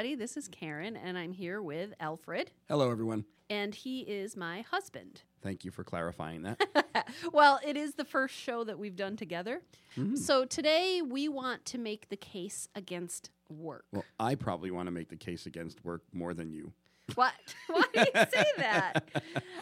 Everybody. This is Karen, and I'm here with Alfred, Hello, everyone. and he is my husband. Thank you for clarifying that. well, it is the first show that we've done together. Mm-hmm. So today we want to make the case against work. well, I probably want to make the case against work more than you. What? Why do you say that?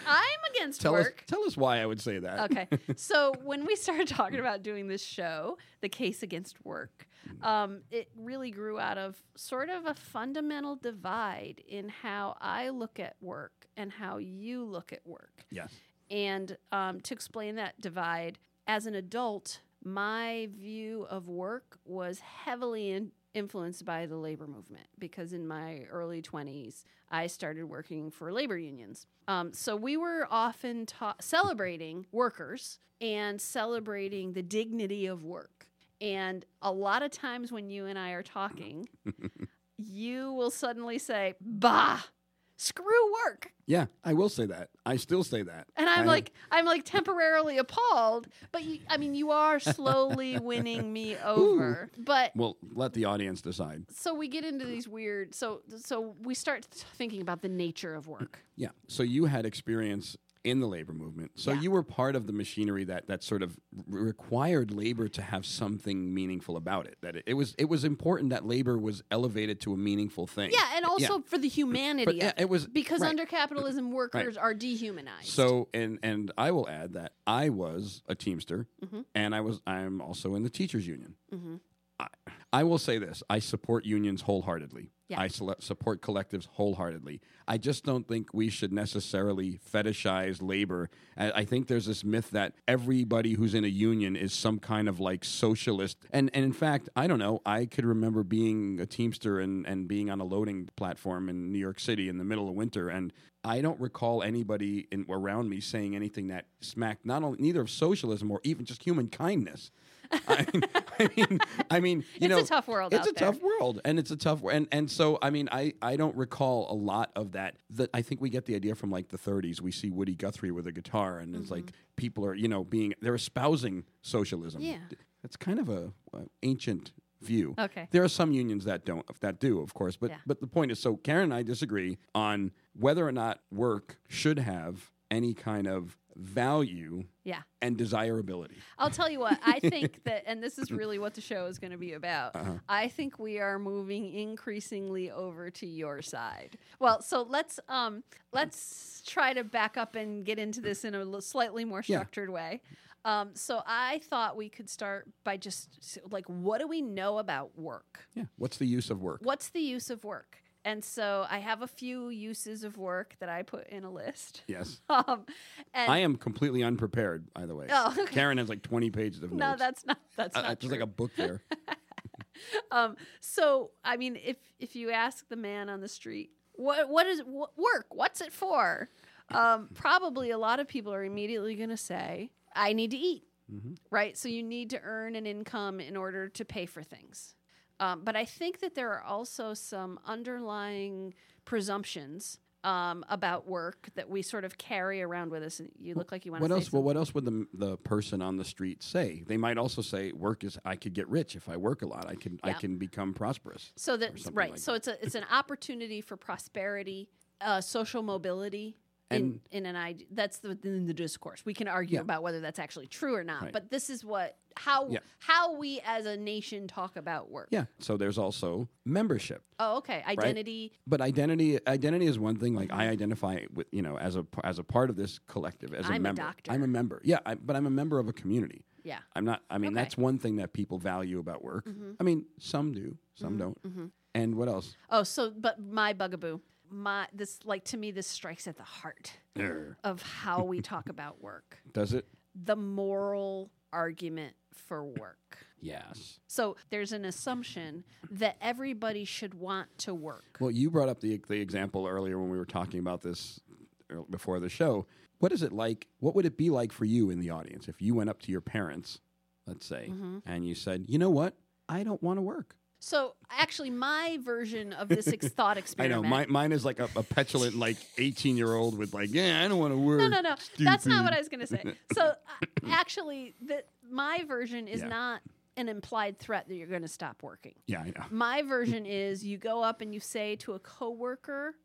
I'm against Tell us, work. tell us why I would say that. Okay. So when we started talking about doing this show, the case against work, um, it really grew out of sort of a fundamental divide in how I look at work and how you look at work. Yes. And um, to explain that divide, as an adult, my view of work was heavily in, influenced by the labor movement because in my early 20s, I started working for labor unions. Um, so we were often ta- celebrating workers and celebrating the dignity of work. And a lot of times when you and I are talking, you will suddenly say, bah, screw work. Yeah, I will say that. I still say that. And I'm I- like, I'm like temporarily appalled, but you, I mean, you are slowly winning me over. But Well, let the audience decide. so we get into these weird. So so we start thinking about the nature of work. Yeah. So you had experience in the labor movement. So Yeah. you were part of the machinery that that sort of required labor to have something meaningful about it. That it, it was it was important that labor was elevated to a meaningful thing. Yeah, and also for the humanity. But, yeah, it was- because right. under capitalism, workers are dehumanized. So and and I will add that I was a Teamster, Mm-hmm. and I was I'm also in the teachers union. I, I will say this: I support unions wholeheartedly. Yeah. I sele- support collectives wholeheartedly. I just don't think we should necessarily fetishize labor. I, I think there's this myth that everybody who's in a union is some kind of like socialist. And and in fact, I don't know. I could remember being a Teamster and and being on a loading platform in New York City in the middle of winter, and I don't recall anybody in, around me saying anything that smacked not only neither of socialism or even just human kindness. I, I mean, I mean, you It's know, a tough world It's a tough world, and it's a tough and and so I mean, I I don't recall a lot of that. That I think we get the idea from like the 30s. We see Woody Guthrie with a guitar, and Mm-hmm. it's like people are you know being they're espousing socialism. Yeah. it's kind of a, a ancient view. Okay. There are some unions that don't that do, of course, but Yeah. but the point is so Karen and I disagree on whether or not work should have any kind of value yeah. and desirability. I'll tell you what, I think that, and this is really what the show is going to be about. Uh-huh. I think we are moving increasingly over to your side. Well, so let's um let's try to back up and get into this in a l- slightly more Yeah. structured way. Um, so I thought we could start by just like, what do we know about work? Yeah. What's the use of work? What's the use of work? And so I have a few uses of work that I put in a list. Yes. Um, and I am completely unprepared, by the way. Oh, okay. Karen has like 20 pages of notes. no, that's not that's Uh, not it's just like a book there. Um, so I mean, if if you ask the man on the street, what what is what, work? What's it for? Um, probably a lot of people are immediately going to say, "I need to eat." Right. So you need to earn an income in order to pay for things. Um, but I think that there are also some underlying presumptions um, about work that we sort of carry around with us. You look like you want to what say else? Well, what else would the the person on the street say? They might also say, "Work is. I could get rich if I work a lot. I can. I can become prosperous." So that something right. like so it's a it's an opportunity for prosperity, uh, social mobility. In, And- in an idea that's the in the discourse we can argue Yeah. about whether that's actually true or not Right. but this is what how Yeah. how we as a nation talk about work Yeah. So there's also membership. oh okay identity But identity identity is one thing. Like I identify with you know as a as a part of this collective as a I'm a member. doctor. I'm a member. Yeah, I, but I'm a member of a community. yeah I'm not. I mean, Okay. that's one thing that people value about work. Mm-hmm. I mean, some do, some don't. And what else? oh so but my bugaboo my this like to me this strikes at the heart of how we talk about work Does it? the moral argument for work Yes. So there's an assumption that everybody should want to work. Well, you brought up the the example earlier when we were talking about this before the show. What is it like? What would it be like for you in the audience if you went up to your parents, let's say, Mm-hmm. and you said, "You know what? I don't want to work." So actually, my version of this ex- thought experiment. I know. Mine, mine is like a, a petulant, like eighteen year old with like, "Yeah, I don't want to work." no, no, no. That's not what. I was going to say. So uh, actually, the, my version is Yeah. not an implied threat that you're going to stop working. Yeah, I know. My version is you go up and you say to a coworker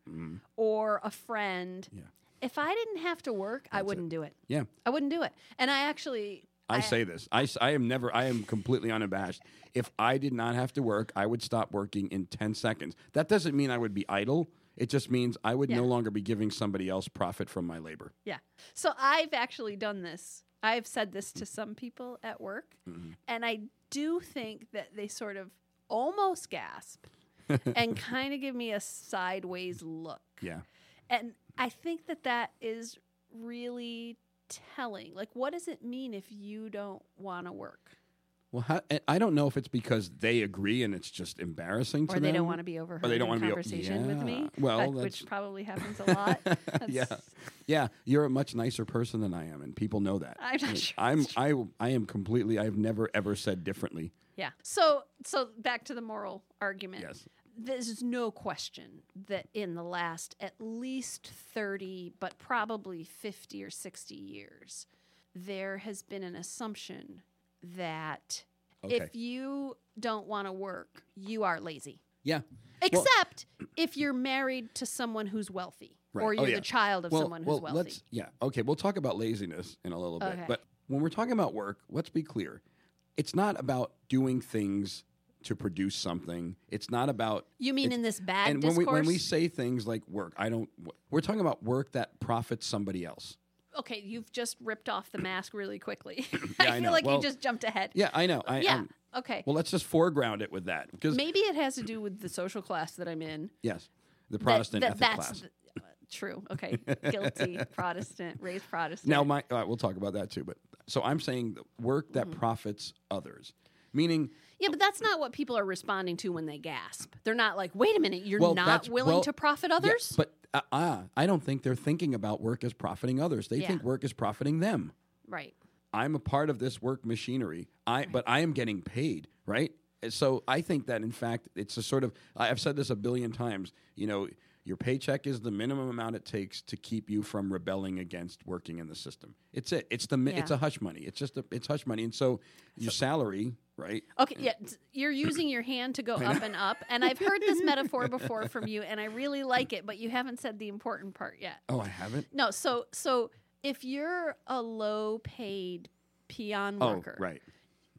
or a friend, Mm. Yeah. if I didn't have to work, I That's it. wouldn't do it. Yeah. I wouldn't do it. And I actually I say this. I, I am never, I am completely unabashed. If I did not have to work, I would stop working in 10 seconds. That doesn't mean I would be idle. It just means I would no longer be giving somebody else profit from my labor. Yeah. So I've actually done this. I've said this to some people at work, Mm-hmm. and I do think that they sort of almost gasp and kind of give me a sideways look. Yeah. And I think that that is really telling. Like, what does it mean if you don't want to work? Well, how, eh, I don't know if it's because they agree and it's just embarrassing to Or they don't want to be overheard Or they don't wanna be o- conversation with me, Well, that's- which probably happens a lot. yeah, That's- yeah. You're a much nicer person than I am, and people know that. I'm not sure I'm. I. I am completely. I've never ever said differently. Yeah. So so back to the moral argument. Yes. There's no question that in the last at least 30 but probably 50 or 60 years there has been an assumption that Okay. if you don't want to work, you are lazy. Yeah. Except if you're married to someone who's wealthy Right. or Oh, you're yeah. the child of well, someone well, who's wealthy. Let's, yeah. Okay. We'll talk about laziness in a little bit. But when we're talking about work, let's be clear. It's not about doing things to produce something. It's not about. You mean in this bad and when we discourse? when we say things like work, I don't. We're talking about work that profits somebody else. okay, you've just ripped off the mask really quickly. Yeah, I I feel know. like Well, you just jumped ahead. Yeah, I know. I, yeah. I'm- okay. well, let's just foreground it with that because Maybe it has to do with the social class that I'm in. yes, the Protestant that- ethic that's class. the- uh, true. Okay. Guilty Protestant, raised Protestant. Now, my right, we'll talk about that too. But so I'm saying work that Mm-hmm. profits others, meaning yeah, but that's not what people are responding to when they gasp. They're not like, "Wait a minute, you're Well, not willing well, to profit Yeah, others." but uh, uh, I don't think they're thinking about work as profiting others. They Yeah. think work is profiting them. right. I'm a part of this work machinery. I but I am getting paid, right? So I think that in fact it's a sort of I've said this a billion times. You know, your paycheck is the minimum amount it takes to keep you from rebelling against working in the system. It's it. It's the mi it's a hush money. It's just a it's hush money. And so your salary, right? Okay, yeah, you're using your hand to go up and up, and I've heard this metaphor before from you, and I really like it, but you haven't said the important part yet. Oh, I haven't. No, so so if you're a low-paid peon Oh, worker, right.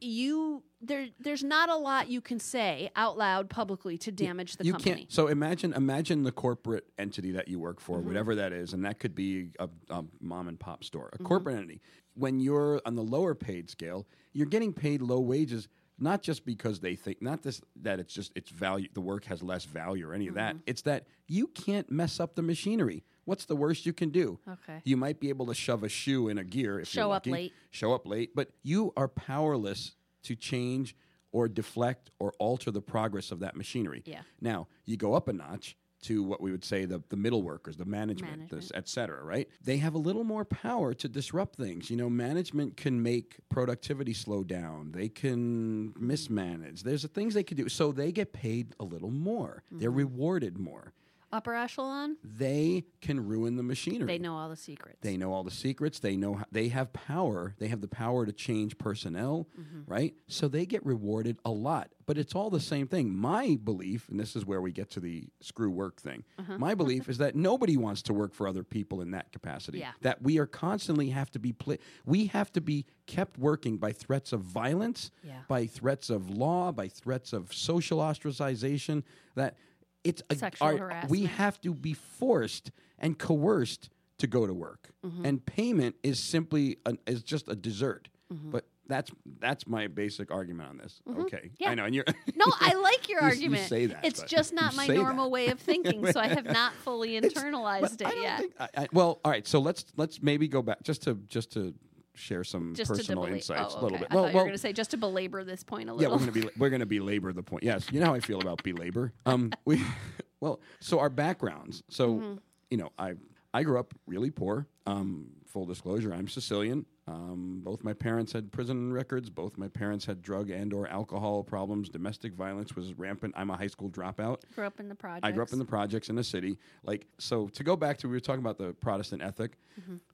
you there there's not a lot you can say out loud publicly to damage the you company. can't. So imagine, imagine the corporate entity that you work Mm-hmm. for, whatever that is, and that could be a, a mom and pop store, Mm-hmm. a corporate entity. When you're on the lower paid scale, you're getting paid low wages, not just because they think, not this that it's just it's value, the work has less value or any of Mm-hmm. that. It's that you can't mess up the machinery. What's the worst you can do? Okay. You might be able to shove a shoe in a gear if you're Show up late. Show up late, but you are powerless to change or deflect or alter the progress of that machinery. Yeah. Now, you go up a notch to what we would say the, the middle workers, the management, Management. this, et cetera, right? They have a little more power to disrupt things. You know, management can make productivity slow down. They can mismanage. There's things they can do. So they get paid a little more. They're Mm-hmm. rewarded more. Upper echelon, They can ruin the machinery. they know all the secrets. They know all the secrets. They know how, they have power. They have the power to change personnel, Mm-hmm. right? So they get rewarded a lot. But it's all the same thing. My belief, and this is where we get to the screw work thing. Uh-huh. My belief is that nobody wants to work for other people in that capacity. Yeah. That we are constantly have to be pla- we have to be kept working by threats of violence, Yeah. by threats of law, by threats of social ostracization. That it's a, Sexual our- we have to be forced and coerced to go to work, Mm-hmm. and payment is simply an, is just a dessert. But that's that's my basic argument on this. Okay, Mm-hmm. Yeah. I know, and you're No, I like your You- you argument. say that, it's just not my say that. normal way of thinking, so I have not fully internalized it yet. think- I- I- well, all right. So let's let's maybe go back just to just to share some Just personal bela- insights oh, a little okay. bit. I you were going to say just to belabor this point a little. yeah, we're gonna be we're gonna belabor the point. Yes, you know how I feel about belabor. Um, we well, so our backgrounds. So Mm-hmm. you know, I I grew up really poor. Um, full disclosure, I'm Sicilian. Um, both my parents had prison records. Both my parents had drug and or alcohol problems. Domestic violence was rampant. I'm a high school dropout. grew up in the projects. I grew up in the projects in the city. Like so, to go back to we were talking about the Protestant ethic.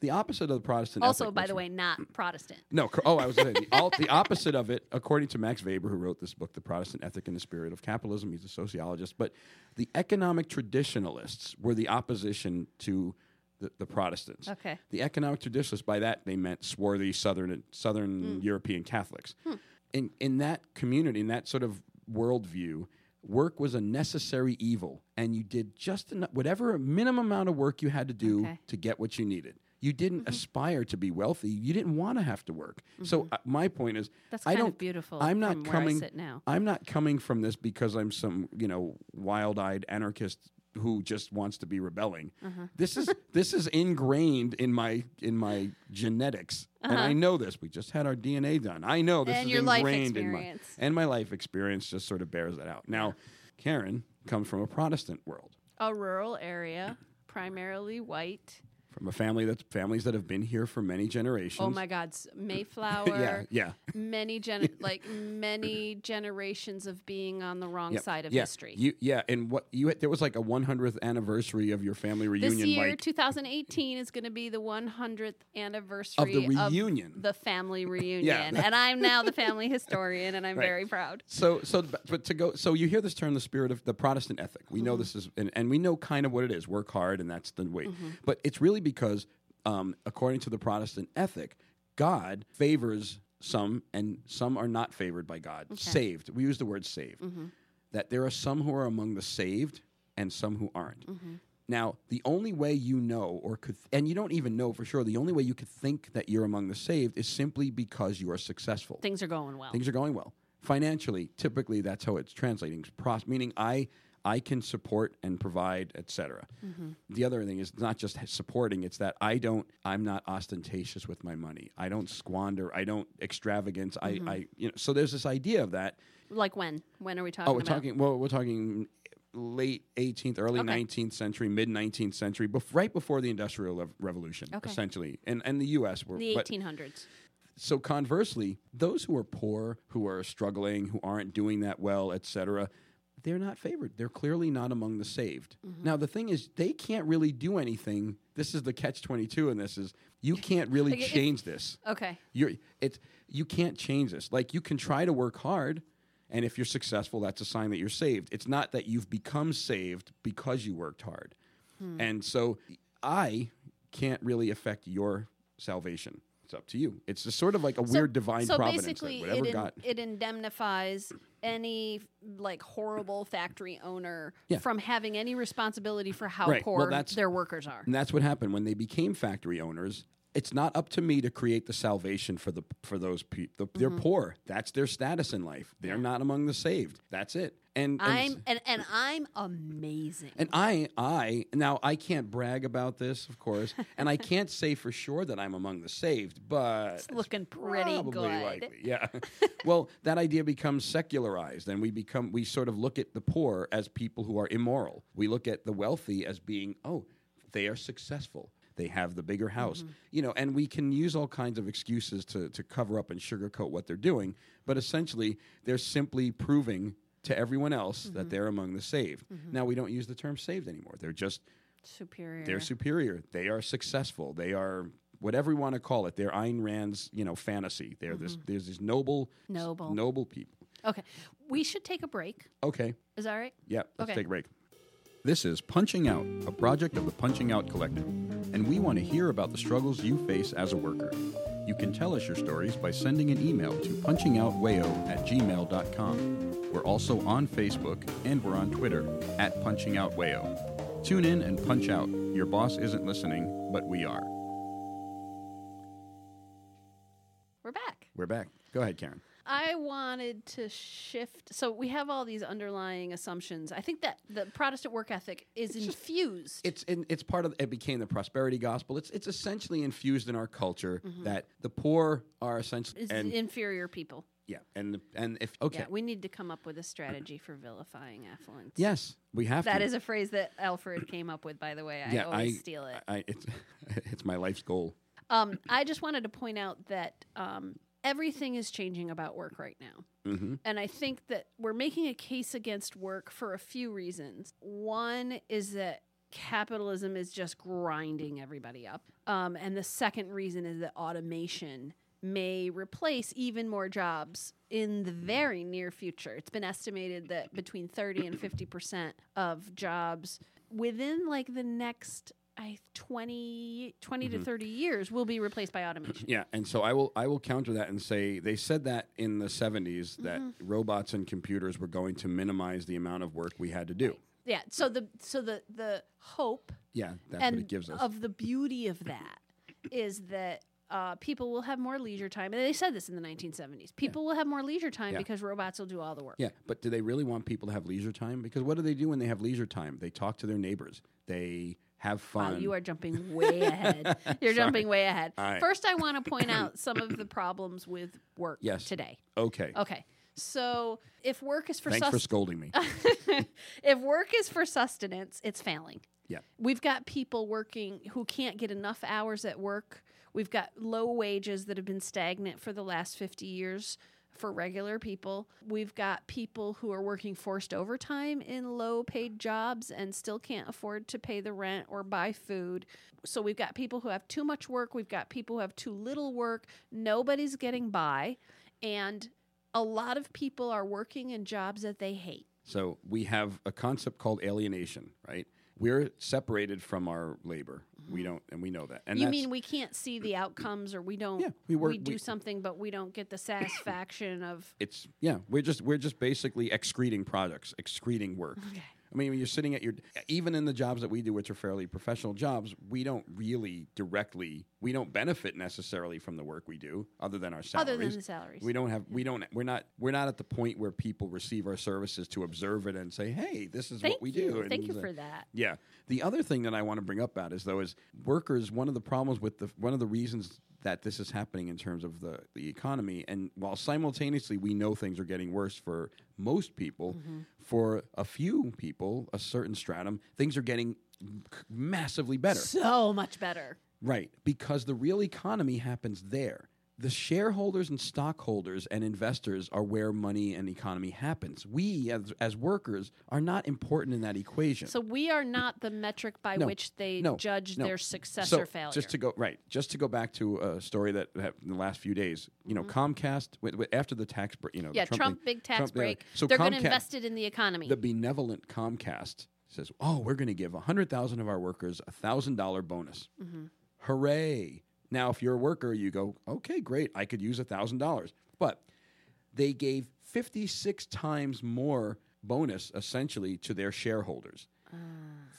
The opposite of the Protestant Mm-hmm. Also, ethic, by the way, not Protestant. no, oh, I was going to say the, the opposite of it, according to Max Weber, who wrote this book, The Protestant Ethic and the Spirit of Capitalism. He's a sociologist. But the economic traditionalists were the opposition to the, the Protestants. Okay. The economic traditionalists, by that they meant swarthy Southern Southern hmm. European Catholics. Hmm. In in that community, in that sort of worldview, work was a necessary evil, and you did just enough, whatever minimum amount of work you had to do Okay. to get what you needed. You didn't mm-hmm. aspire to be wealthy. You didn't want to have to work. Mm-hmm. So uh, my point is, That's I kind of don't. beautiful I'm not from where I coming. now. I'm not coming from this because I'm some you know wild-eyed anarchist who just wants to be rebelling. Uh-huh. This is this is ingrained in my in my genetics, and I know this. We just had our DNA done. I know this Uh-huh. And is your ingrained in my and my life experience just sort of bears that out. Now, Karen comes from a Protestant world, A rural area, primarily white. From a family that's families that have been here for many generations. Oh my God, Mayflower. yeah, yeah. Many gen like many generations of being on the wrong Yep. side of yeah. history. You, yeah, and what you had, there was like a 100th anniversary of your family reunion. this year, like 2018, is going to be the 100th anniversary of the reunion. the family reunion, Yeah. and I'm now the family historian, and I'm Right. very proud. So, so, but but to go, so you hear this term, the spirit of the Protestant ethic. We Mm-hmm. know this is, and, and we know kind of what it is. Work hard, and that's the way. Mm-hmm. But it's really because, um, according to the Protestant ethic, God favors some, and some are not favored by God. Saved. We use the word saved. Mm-hmm. That there are some who are among the saved, and some who aren't. Mm-hmm. Now, the only way you know, or could, and you don't even know for sure, the only way you could think that you're among the saved is simply because you are successful. Things are going well. Things are going well financially. Typically, that's how it's translating. Pros- meaning, I I can support and provide, etc. Mm-hmm. The other thing is not just supporting; it's that I don't. I'm not ostentatious with my money. I don't squander. I don't extravagance. I, mm-hmm. I you know. So there's this idea of that. like when? When are we talking Oh, we're about? talking. Well, we're talking late 18th, early Okay. 19th century, mid 19th century, bef- right before the Industrial Rev- Revolution, Okay. essentially, and and the U.S. were the but- 1800s. so conversely, those who are poor, who are struggling, who aren't doing that well, etc., they're not favored. They're clearly not among the saved. Mm-hmm. Now the thing is, they can't really do anything. This is the catch twenty two, and this is you can't really Like, change this. Okay. You're it's you can't change this. Like you can try to work hard, and if you're successful, that's a sign that you're saved. It's not that you've become saved because you worked hard. Hmm. And so I can't really affect your salvation. It's up to you. It's just sort of like a So- weird divine so providence. basically, whatever it, God, it indemnifies any like horrible factory owner Yeah. from having any responsibility for how Right. Well, poor that's- their workers are. and that's what happened when they became factory owners. It's not up to me to create the salvation for the for those people. They're Mm-hmm. poor. That's their status in life. They're not among the saved. That's it. And, and I'm and, and I'm amazing. And I, I now I can't brag about this, of course, and I can't say for sure that I'm among the saved, but It's looking pretty good. likely. Yeah. well, that idea becomes secularized, and we become we sort of look at the poor as people who are immoral. We look at the wealthy as being oh, they are successful. They have the bigger house, Mm-hmm. you know, and we can use all kinds of excuses to to cover up and sugarcoat what they're doing, but essentially they're simply proving to everyone else Mm-hmm. that they're among the saved. Now we don't use the term saved anymore. They're just Superior. they're superior. They are successful. They are whatever you want to call it. They're Ayn Rand's, you know, fantasy. They're this there's these noble Mm-hmm. Noble. noble people. okay. We should take a break. Okay. Is that right? Yeah, let's Okay. take a break. This is Punching Out, a project of the Punching Out Collective, and we want to hear about the struggles you face as a worker. You can tell us your stories by sending an email to punchingoutwayo at gmail.com. We're also on Facebook and we're on Twitter at punchingoutwayo. Tune in and punch out. Your boss isn't listening, but we are. We're back. We're back. Go ahead, Karen. I wanted to shift. So we have all these underlying assumptions. I think that the Protestant work ethic is infused. It's in, it's part of it became the prosperity gospel. It's it's essentially infused in our culture that the poor are essentially and inferior people. yeah and and if okay Yeah, we need to come up with a strategy for vilifying affluence. yes we have That to. is a phrase that Alfred came up with, by the way. I yeah always I steal it. I, it's it's my life's goal. Um, I just wanted to point out that um, everything is changing about work right now. hmm And I think that we're making a case against work for a few reasons. One is that capitalism is just grinding everybody up. Um, and the second reason is that automation may replace even more jobs in the very near future. It's been estimated that between 30 and 50% of jobs within like the next I 20 20 to 30 years will be replaced by automation. Yeah, and so I will I will counter that and say they said that in the 70s that Mm-hmm. robots and computers were going to minimize the amount of work we had to do. Yeah, so the so the the hope Yeah, that's and what it gives us. of the beauty of that is that uh, people will have more leisure time. And they said this in the 1970s. People will have more leisure time Yeah. because robots will do all the work. Yeah, but do they really want people to have leisure time? Because what do they do when they have leisure time? They talk to their neighbors. They have fun. Wow, you are jumping way ahead. You're jumping way ahead. Right. First, I want to point out some of the problems with work Yes. today. okay. Okay, so if work is for Thanks for scolding me. if work is for sustenance, it's failing. Yeah. We've got people working who can't get enough hours at work. We've got low wages that have been stagnant for the last 50 years for regular people. We've got people who are working forced overtime in low paid jobs and still can't afford to pay the rent or buy food. So we've got people who have too much work. We've got people who have too little work. Nobody's getting by. And a lot of people are working in jobs that they hate. So we have a concept called alienation, right? We're separated from our labor. We don't, and we know that. And you mean we can't see the outcomes, or we don't? Yeah, we work- do we- something, but we don't get the satisfaction of. it's yeah. We're just we're just basically excreting products, excreting work. Okay. I mean, when you're sitting at your, even in the jobs that we do, which are fairly professional jobs, we don't really directly, we don't benefit necessarily from the work we do, other than our salaries. Other than the salaries. We don't have, we don't, we're not, we're not at the point where people receive our services to observe it and say, "Hey, this is Thank what we you. do." And Thank you for that. Yeah. The other thing that I want to bring up about is though is workers. One of the problems with the one of the reasons that this is happening in terms of the the economy, and while simultaneously we know things are getting worse for most people, Mm-hmm. for a few people, a certain stratum, things are getting massively better. So much better. Right, because the real economy happens there. The shareholders and stockholders and investors are where money and economy happens. We, as, as workers, are not important in that equation. So we are not the metric by No, which they no, judge no. their success so or failure. Just to go right, just to go back to a story that happened in the last few days. You know, Comcast wi- wi- after the tax, break, you know, Mm-hmm. yeah, Trump, thing- big tax Trump, break. So They're going to invest it in the economy. The benevolent Comcast says, "Oh, we're going to give hundred thousand of our workers a thousand dollar bonus. Mm-hmm. Hooray!" Now, if you're a worker, you go, "Okay, great, I could use a thousand dollars." But they gave fifty six times more bonus essentially to their shareholders. Ah.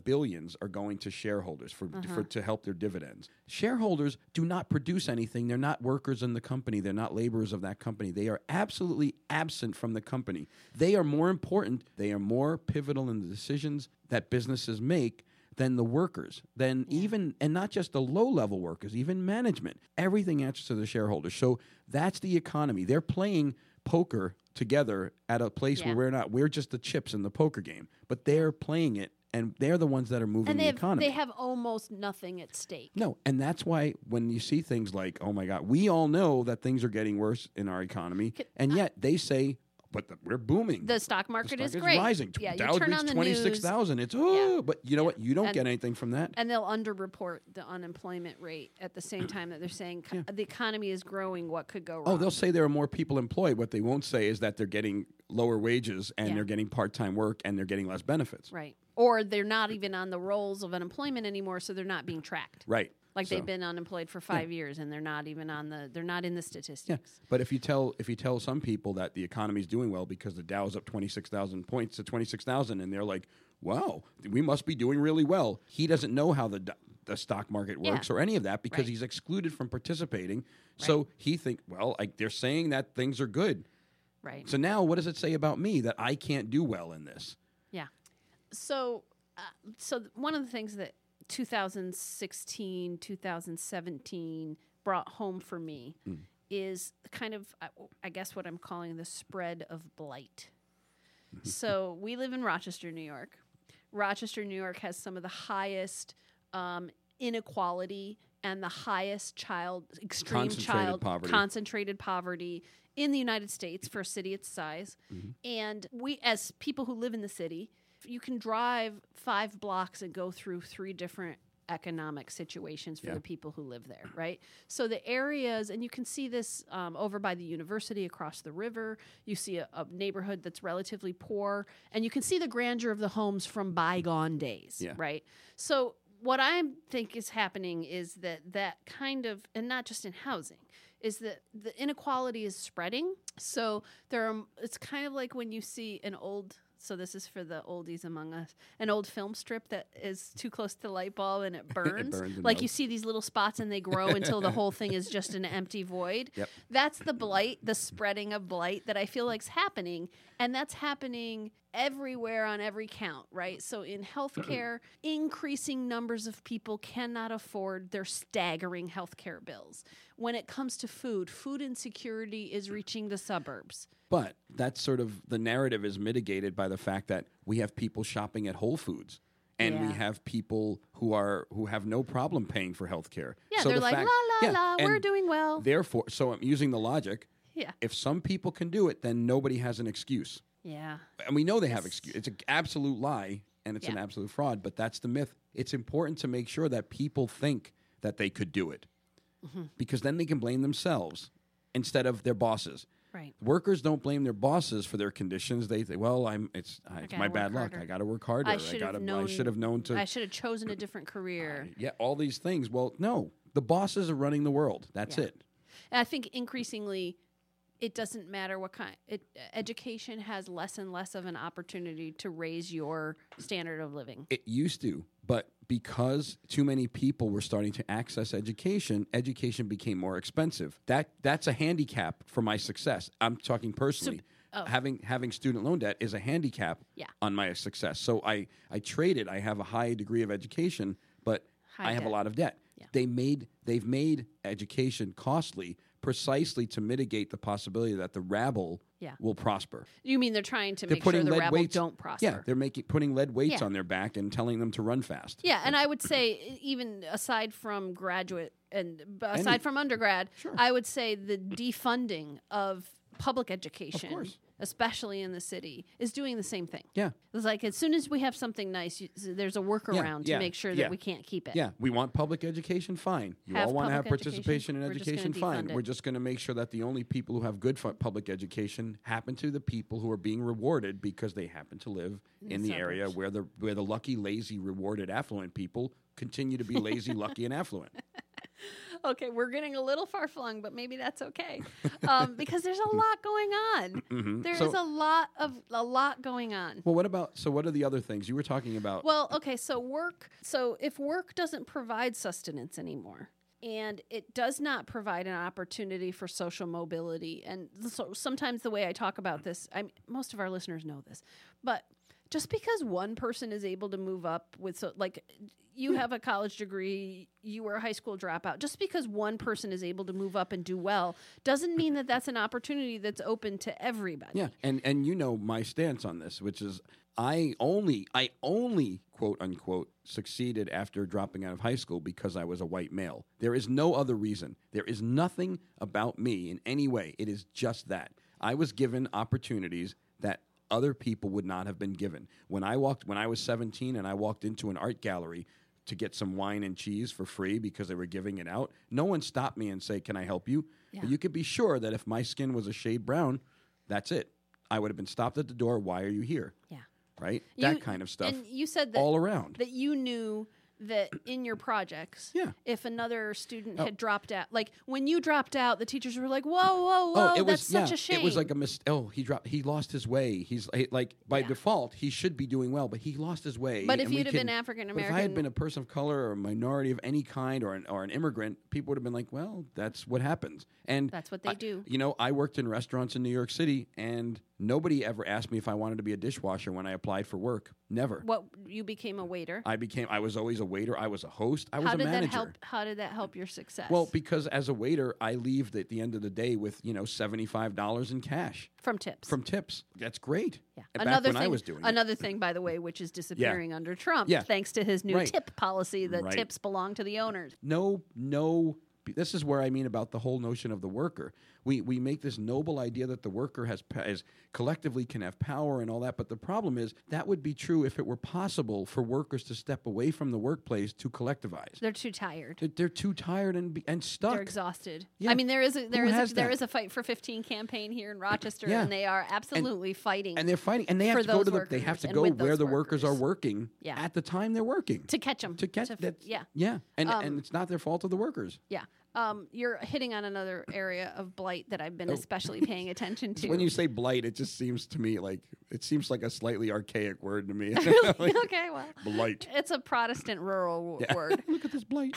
Billions are going to shareholders for, Uh-huh. for to help their dividends. Shareholders do not produce anything. They're not workers in the company. They're not laborers of that company. They are absolutely absent from the company. They are more important. They are more pivotal in the decisions that businesses make than the workers. Than even and not just the low level workers, even management. Everything answers to the shareholders. So that's the economy. They're playing poker together at a place Yeah. where we're not. We're just the chips in the poker game. But they're playing it and they're the ones that are moving and they the have, economy. they have almost nothing at stake. No, and that's why when you see things like, oh my God, we all know that things are getting worse in our economy, and yet they say, but the, we're booming. The stock The market stock is great. rising. Yeah, Dow reached the twenty six thousand. It's oh, but you know what? You don't And- get anything from that. and they'll underreport the unemployment rate at the same time that they're saying co- the economy is growing. What could go wrong? Oh, they'll say there are more people employed. What they won't say is that they're getting lower wages and Yeah. they're getting part time work and they're getting less benefits. right, or they're not even on the rolls of unemployment anymore, so they're not being tracked. Right. Like So- they've been unemployed for five years and they're not even on the they're not in the Yeah, statistics. but if you tell if you tell some people that the economy is doing well because the Dow's up twenty six thousand points to twenty six thousand, and they're like, "Wow, we must be doing really well." He doesn't know how the the stock market Yeah. works or any of that because Right. he's excluded from participating. So he think, well, like they're saying that things are good. Right. So now, what does it say about me that I can't do well in this? Yeah. So, uh, so th- one of the things that 2016, 2017 brought home for me Mm. is kind of, I- I guess, what I'm calling the spread of blight. Mm-hmm. so we live in Rochester, New York. Rochester, New York has some of the highest um, inequality and the highest child extreme Concentrated child poverty. concentrated poverty in the United States for a city its size. Mm-hmm. And we, as people who live in the city, you can drive five blocks and go through three different economic situations for Yeah. the people who live there, right? So the areas, and you can see this um, over by the university across the river. You see a, a neighborhood that's relatively poor, and you can see the grandeur of the homes from bygone days, Yeah. right? So what I think is happening is that that kind of, and not just in housing, is that the inequality is spreading. So there are, it's kind of like when you see an old, so this is for the oldies among us, an old film strip that is too close to the light bulb and it burns. burns and like you see these little spots and they grow until the whole thing is just an empty void. Yep. That's the blight, the spreading of blight that I feel like's happening. And that's happening everywhere on every count, right? So in healthcare, increasing numbers of people cannot afford their staggering healthcare bills. When it comes to food, food insecurity is reaching the suburbs. But that's sort of the narrative is mitigated by the fact that we have people shopping at Whole Foods. And we have people who are who have no problem paying for healthcare. Yeah, so they're the like, fact- la, la, yeah, la, we're doing well. Therefore, so I'm using the logic. Yeah. If some people can do it, then nobody has an excuse. Yeah. And we know they have excuse. It's an absolute lie and it's an absolute fraud, but that's the myth. It's important to make sure that people think that they could do it. Mm-hmm. Because then they can blame themselves instead of their bosses. Right. Workers don't blame their bosses for their conditions. They say, "Well, I'm it's, uh, it's my bad luck. harder. I got to work harder. I I, should have known. I should have known to I should have chosen a different career. yeah, all these things." Well, no. The bosses are running the world. That's Yeah. it. And I think increasingly, it doesn't matter what kind. It, education has less and less of an opportunity to raise your standard of living. It used to, but because too many people were starting to access education, education became more expensive. That that's a handicap for my success. I'm talking personally. oh. Having having student loan debt is a handicap Yeah. on my success. So I I traded. I have a high degree of education, but High I have debt. a lot of debt. Yeah. They made they've made education costly precisely to mitigate the possibility that the rabble Yeah. will prosper. You mean they're trying to They're make sure the lead rabble weights. don't prosper? Yeah, they're making putting lead weights Yeah. on their back and telling them to run fast. Yeah, and I would say even aside from graduate and aside Any- from undergrad, Sure. I would say the defunding of public education, course. Especially in the city, is doing the same thing. Yeah. It's like as soon as we have something nice, you, there's a workaround yeah, to make sure that we can't keep it. Yeah, we want public education. Fine. You Have all want to have participation in education, we're just gonna education. Fine. We're just going to make sure that the only people who have good fu- public education happen to the people who are being rewarded because they happen to live in, the the area where the where the lucky, lazy, rewarded, affluent people continue to be lazy, lucky, and affluent. Okay, we're getting a little far flung, but maybe that's okay um, because there's a lot going on. Mhm. There is So- a lot of a lot going on. Well, what about? So, what are the other things you were talking about? Well, okay, so work. So if work doesn't provide sustenance anymore, and it does not provide an opportunity for social mobility, and so sometimes the way I talk about this, I most of our listeners know this, but just because one person is able to move up with so like you hmm. have a college degree, you were a high school dropout. Just because one person is able to move up and do well doesn't mean that that's an opportunity that's open to everybody. Yeah, and and you know my stance on this, which is I only I only quote unquote succeeded after dropping out of high school because I was a white male. There is no other reason. There is nothing about me in any way. It is just that I was given opportunities that other people would not have been given. When I walked when I was 17 and I walked into an art gallery to get some wine and cheese for free because they were giving it out, no one stopped me and say, "Can I help you?" Yeah. But you could be sure that if my skin was a shade brown, that's it. I would have been stopped at the door. Why are you here? Yeah. Right? You- that kind of stuff. And you said that all around. that you knew that in your projects, Yeah. if another student Oh. had dropped out, like when you dropped out, the teachers were like, "Whoa, whoa, oh, whoa, Oh, it that's was such yeah, a shame." It was like a mis- Oh, he dropped. He lost his way. He's like by Yeah. default he should be doing well, but he lost his way. But if you'd have been African American, If I had been a person of color or a minority of any kind or an, or an immigrant, people would have been like, "Well, that's what happens." And That's what they I- do. You know, I worked in restaurants in New York City, and nobody ever asked me if I wanted to be a dishwasher when I applied for work. Never. what you became a waiter. I became. I was always a waiter. I was a host. I was how a did manager. that help? How did that help your success? Well, because as a waiter, I leave at the end of the day with you know seventy five dollars in cash from tips. from tips. That's great. yeah. Back Another when thing. I was doing it. another thing, by the way, which is disappearing under Trump, Yeah. thanks to his new Right. tip policy that Right. tips belong to the owners. No, no. This is where I mean about the whole notion of the worker. We we make this noble idea that the worker has is collectively can have power and all that, but the problem is that would be true if it were possible for workers to step away from the workplace to collectivize. They're too tired. They're, they're too tired and be- and stuck. They're exhausted. Yeah. I mean, there is a there Who is a, there is a fight for 15 campaign here in Rochester, Yeah. and they are absolutely fighting and they're fighting, and they have to go to the. They have to go where the workers are working Yeah. at the time they're working to catch them. to catch that. yeah, yeah, and Um, and it's not their fault of the workers. yeah. Um, you're hitting on another area of blight that I've been especially paying attention to. Oh. When you say blight, it just seems to me like it seems like a slightly archaic word to me. Like, okay, well, blight. it's a Protestant rural w- Yeah. word. Look at this blight.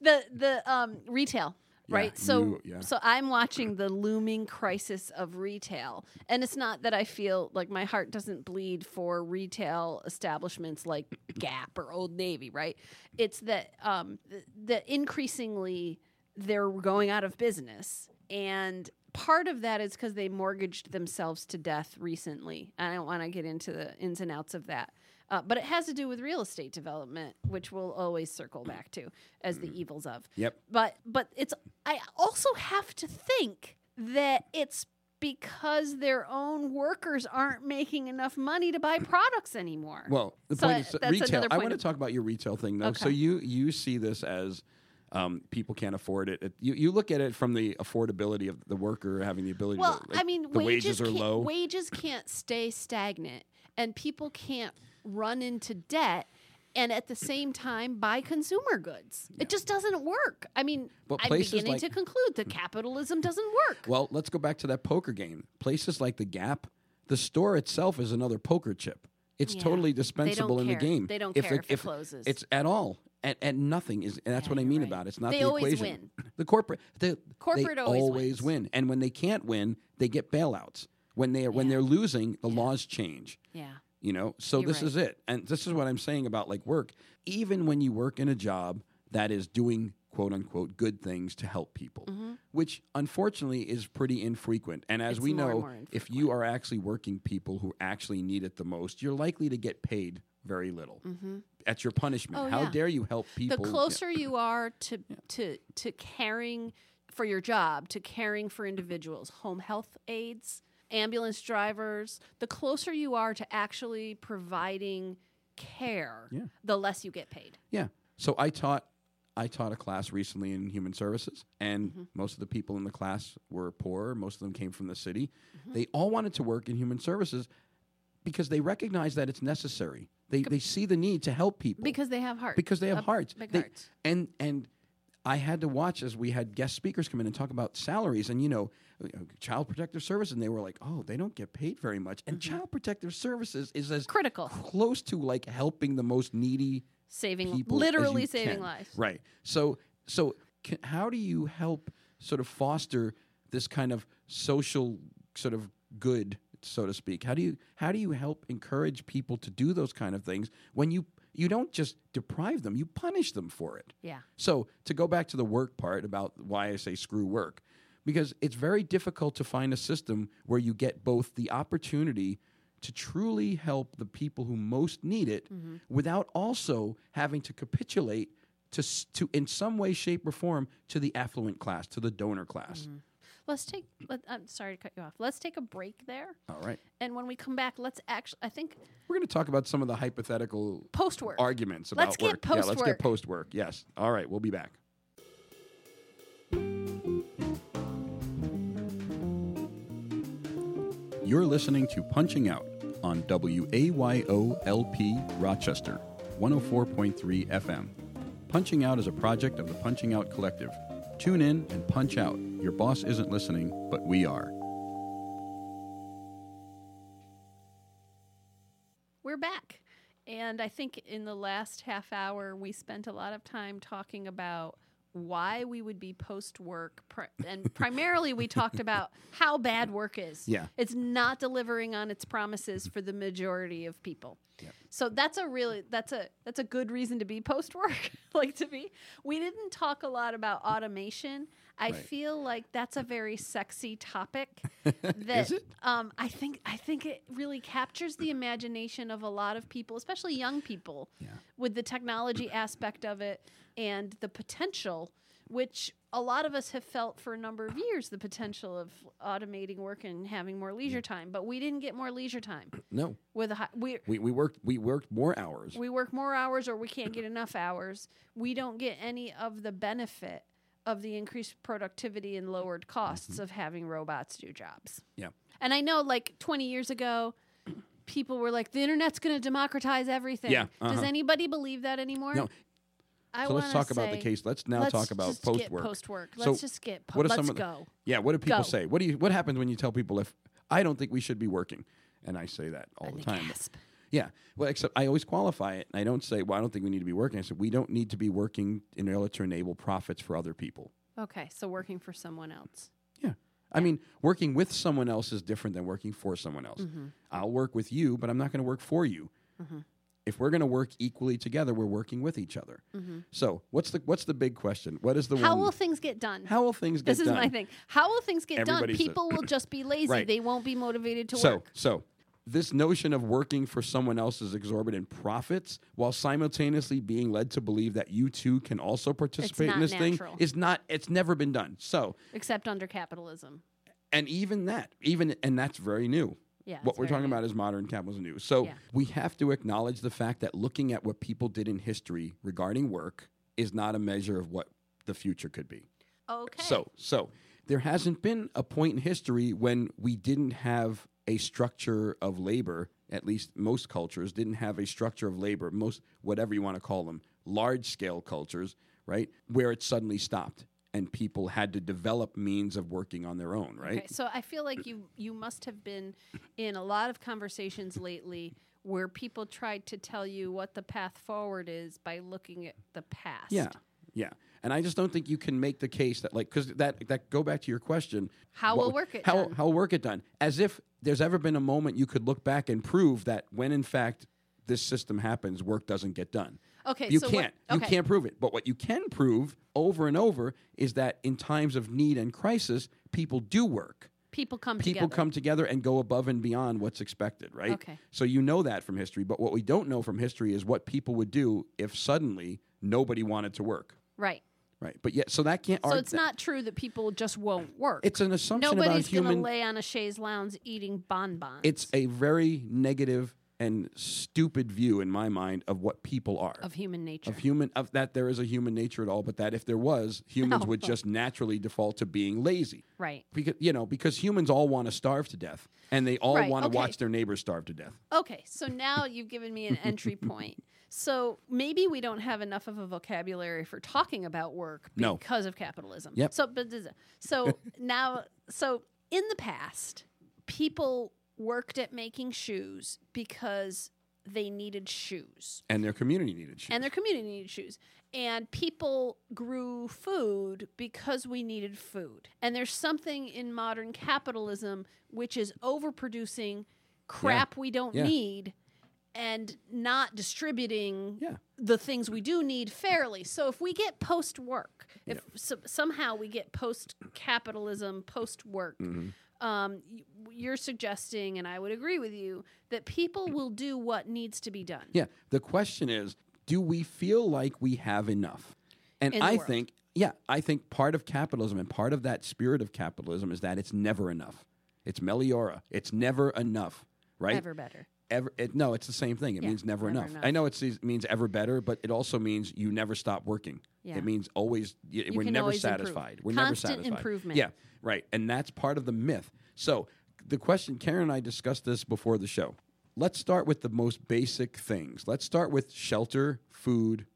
the the um, retail. Yeah, Right, so you- yeah. so I'm watching the looming crisis of retail, and it's not that I feel like my heart doesn't bleed for retail establishments like Gap or Old Navy, right? It's that um, th- that increasingly they're going out of business, and part of that is because they mortgaged themselves to death recently. I don't want to get into the ins and outs of that. Uh, but it has to do with real estate development, which we'll always circle back to as the evils of. Yep. But but it's I also have to think that it's because their own workers aren't making enough money to buy products anymore. Well, the So point is that that's retail. I want to talk about your retail thing though. So you you see this as um, people can't afford it. it. You you look at it from the affordability of the worker having the ability. well, to, like, I mean, the wages, wages are low. Wages can't stay stagnant, and people can't run into debt. And at the same time, buy consumer goods. It just doesn't work. I mean, But I'm beginning like- to conclude that capitalism doesn't work. Well, let's go back to that poker game. Places like the Gap, the store itself is another poker chip. It's Yeah. totally dispensable in the game. They don't if care the- if it closes. It's at all. And, and nothing is. And that's Yeah, what I mean right. about it. It's not They the always equation. win. The corporate, the, Corporate they always always win. And when they can't win, they get bailouts. When they when they're losing, the Yeah. laws change. Yeah. You know, so You're this right. is it. And this is what I'm saying about like work. Even when you work in a job that is doing quote unquote good things to help people, which unfortunately is pretty infrequent. And as Mm-hmm. It's we know, if you are actually working people who actually need it the most, you're likely to get paid very little. at your punishment. Oh, How yeah. dare you help people? the closer you are to to to caring for your job, to caring for individuals, home health aides, ambulance drivers, the closer you are to actually providing care, Yeah. the less you get paid. Yeah. So I taught I taught a class recently in human services, and Mm-hmm. most of the people in the class were poor. Most of them came from the city. Mm-hmm. They all wanted to work in human services because they recognize that it's necessary. They they see the need to help people Because they have hearts. because they have Uh, hearts. Big They- hearts. And and I had to watch as we had guest speakers come in and talk about salaries and you know uh, child protective services and they were like, "Oh, they don't get paid very much." And Mm-hmm. child protective services is as Critical. close to like helping the most needy Saving literally saving can. lives. Right. So so can, how do you help sort of foster this kind of social sort of good, so to speak? How do you how do you help encourage people to do those kind of things when you you don't just deprive them, you punish them for it. Yeah. So to go back to the work part about why I say screw work, because it's very difficult to find a system where you get both the opportunity to truly help the people who most need it mm-hmm. without also having to capitulate to, to in some way shape or form to the affluent class to the donor class mm-hmm. Let's take. Let, I'm sorry to cut you off. Let's take a break there, all right and when we come back, let's actually. I think we're going to talk about some of the hypothetical post work. arguments about Let's get post-work. yeah let's get post work yes all right we'll be back You're listening to Punching Out on WAYOLP Rochester, 104.3 FM. Punching Out is a project of the Punching Out Collective. Tune in and punch out. Your boss isn't listening, but we are. We're back. And I think in the last half hour, we spent a lot of time talking about why we would be post work. Pri- and primarily, we talked about how bad work is. Yeah. It's not delivering on its promises for the majority of people. So that's a really that's a that's a good reason to be post work. like to be. We didn't talk a lot about automation. I Right. feel like that's a very sexy topic. That Is it? um, I think I think it really captures the imagination of a lot of people, especially young people, Yeah. with the technology aspect of it and the potential, which a lot of us have felt for a number of years, the potential of automating work and having more leisure time. But we didn't get more leisure time No, with a high, we we, we worked we worked more hours. we work more hours or we can't get enough hours. We don't get any of the benefit of the increased productivity and lowered costs of having robots do jobs. Yeah. And I know like 20 years ago, people were like, the internet's going to democratize everything. Yeah, Does uh-huh. anybody believe that anymore? No. I so let's talk about the case. Let's now let's talk about post work. Post work. Let's just get. Po- what let's the- go. Yeah, what do people Go. say? What do you what happens when you tell people if I don't think we should be working? And I say that all And the time. gasp. Yeah. Well, except I always qualify it. And I don't say, well, I don't think we need to be working. I said, we don't need to be working in order to enable profits for other people. Okay, so working for someone else. Yeah. I mean, working with someone else is different than working for someone else. Mm-hmm. I'll work with you, but I'm not going to work for you. If we're going to work equally together, we're working with each other. So, what's the what's the big question? What is the Mm-hmm. How will things get done? how will things get done? this is my thing. How will things get done? Everybody says- People will just be lazy. Right. They won't be motivated to So, work. so so this notion of working for someone else's exorbitant profits while simultaneously being led to believe that you too can also participate in this natural. thing is not it's never been done. So, Except under capitalism. and even that, even and that's very new. Yeah. what we're talking about is modern capitalism new. So Yeah. we have to acknowledge the fact that looking at what people did in history regarding work is not a measure of what the future could be. Okay. So, so there hasn't been a point in history when we didn't have a structure of labor. At least most cultures didn't have a structure of labor. Most, whatever you want to call them, large scale cultures, right, where it suddenly stopped and people had to develop means of working on their own, right? Okay, so I feel like you you must have been in a lot of conversations lately where people tried to tell you what the path forward is by looking at the past. Yeah, yeah. And I just don't think you can make the case that like because that that go back to your question. How will work it How done? how will work it done? As if there's ever been a moment you could look back and prove that when in fact this system happens, work doesn't get done. Okay. You so can't. What, You can't prove it. But what you can prove over and over is that in times of need and crisis, people do work. People come People together. come together and go above and beyond what's expected, right? Okay. So you know that from history. But what we don't know from history is what people would do if suddenly nobody wanted to work. right. Right. But yet, so that can't. So arg- it's not true that people just won't work. It's an assumption Nobody's about going to lay on a chaise lounge eating bonbons. It's a very negative and stupid view in my mind of what people are. of human nature. Of human, of that there is a human nature at all, but that if there was, humans No. would just naturally default to being lazy. right. Because you know, because humans all want to starve to death, and they all Right, want to okay. watch their neighbors starve to death. Okay, so now you've given me an entry point. So maybe we don't have enough of a vocabulary for talking about work No. because of capitalism. Yep. So, but so now, so in the past, people worked at making shoes because they needed shoes And their community needed shoes. and their community needed shoes. And people grew food because we needed food. And there's something in modern capitalism which is overproducing crap we don't Yeah. need and not distributing Yeah. the things we do need fairly. So if we get post work, if so, somehow we get post capitalism, post work, Mm-hmm. Um, you're suggesting, and I would agree with you, that people will do what needs to be done. Yeah. The question is, do we feel like we have enough? And I world. think, yeah, I think part of capitalism and part of that spirit of capitalism is that it's never enough. It's meliora. It's never enough, right? Ever better. Ever, it, no, it's the same thing. It Yeah, means never, never enough. enough. I know it's, it means ever better, but it also means you never stop working. Yeah. It means always, y- we're never always improve. satisfied. We're Constant never satisfied. improvement. Yeah, right. And that's part of the myth. So the question, Karen and I discussed this before the show. let's start with the most basic things. Let's start with shelter, food,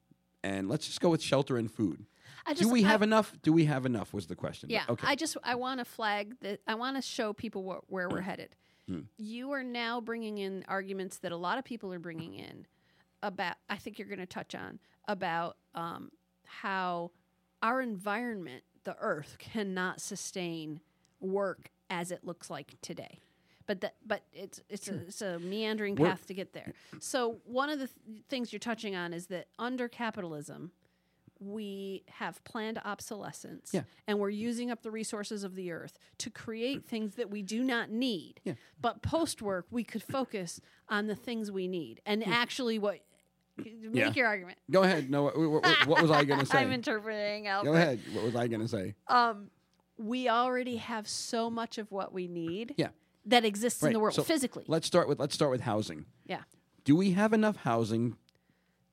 and let's just go with shelter and food. I Do we I- have enough? Do we have enough? Was the question. Yeah, Okay. I just I want to flag that I want to show people wh- where we're headed. Hmm. You are now bringing in arguments that a lot of people are bringing in about. I think you're going to touch on about um, how our environment, the Earth, cannot sustain work as it looks like today. But that, but it's it's a, hmm. it's a meandering We're- path to get there. So one of the th- things you're touching on is that under capitalism, we have planned obsolescence Yeah. and we're using up the resources of the earth to create things that we do not need. Yeah. But post work, we could focus on the things we need and hmm. actually what make Yeah. your argument. Go ahead. No, what, what- what was I going to say? I'm interpreting Alfred. Go ahead. What was I going to say? Um, we already have so much of what we need Yeah. that exists in the world So physically. Let's start with let's start with housing. yeah. Do we have enough housing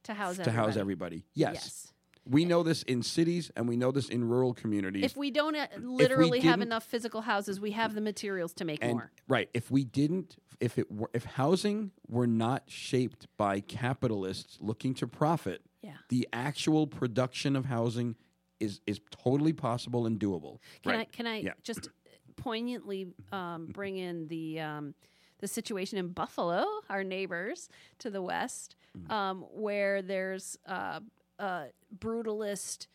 To house to house everybody. everybody? Yes. We know this in cities and we know this in rural communities. If we don't uh, literally have enough physical houses, we have the materials to make and more. right, if we didn't if it were if housing were not shaped by capitalists looking to profit, Yeah. the actual production of housing is is totally possible and doable. Can I can I Yeah. just poignantly um, bring in the um, the situation in Buffalo, our neighbors to the west, Mm. um, where there's uh, a brutalist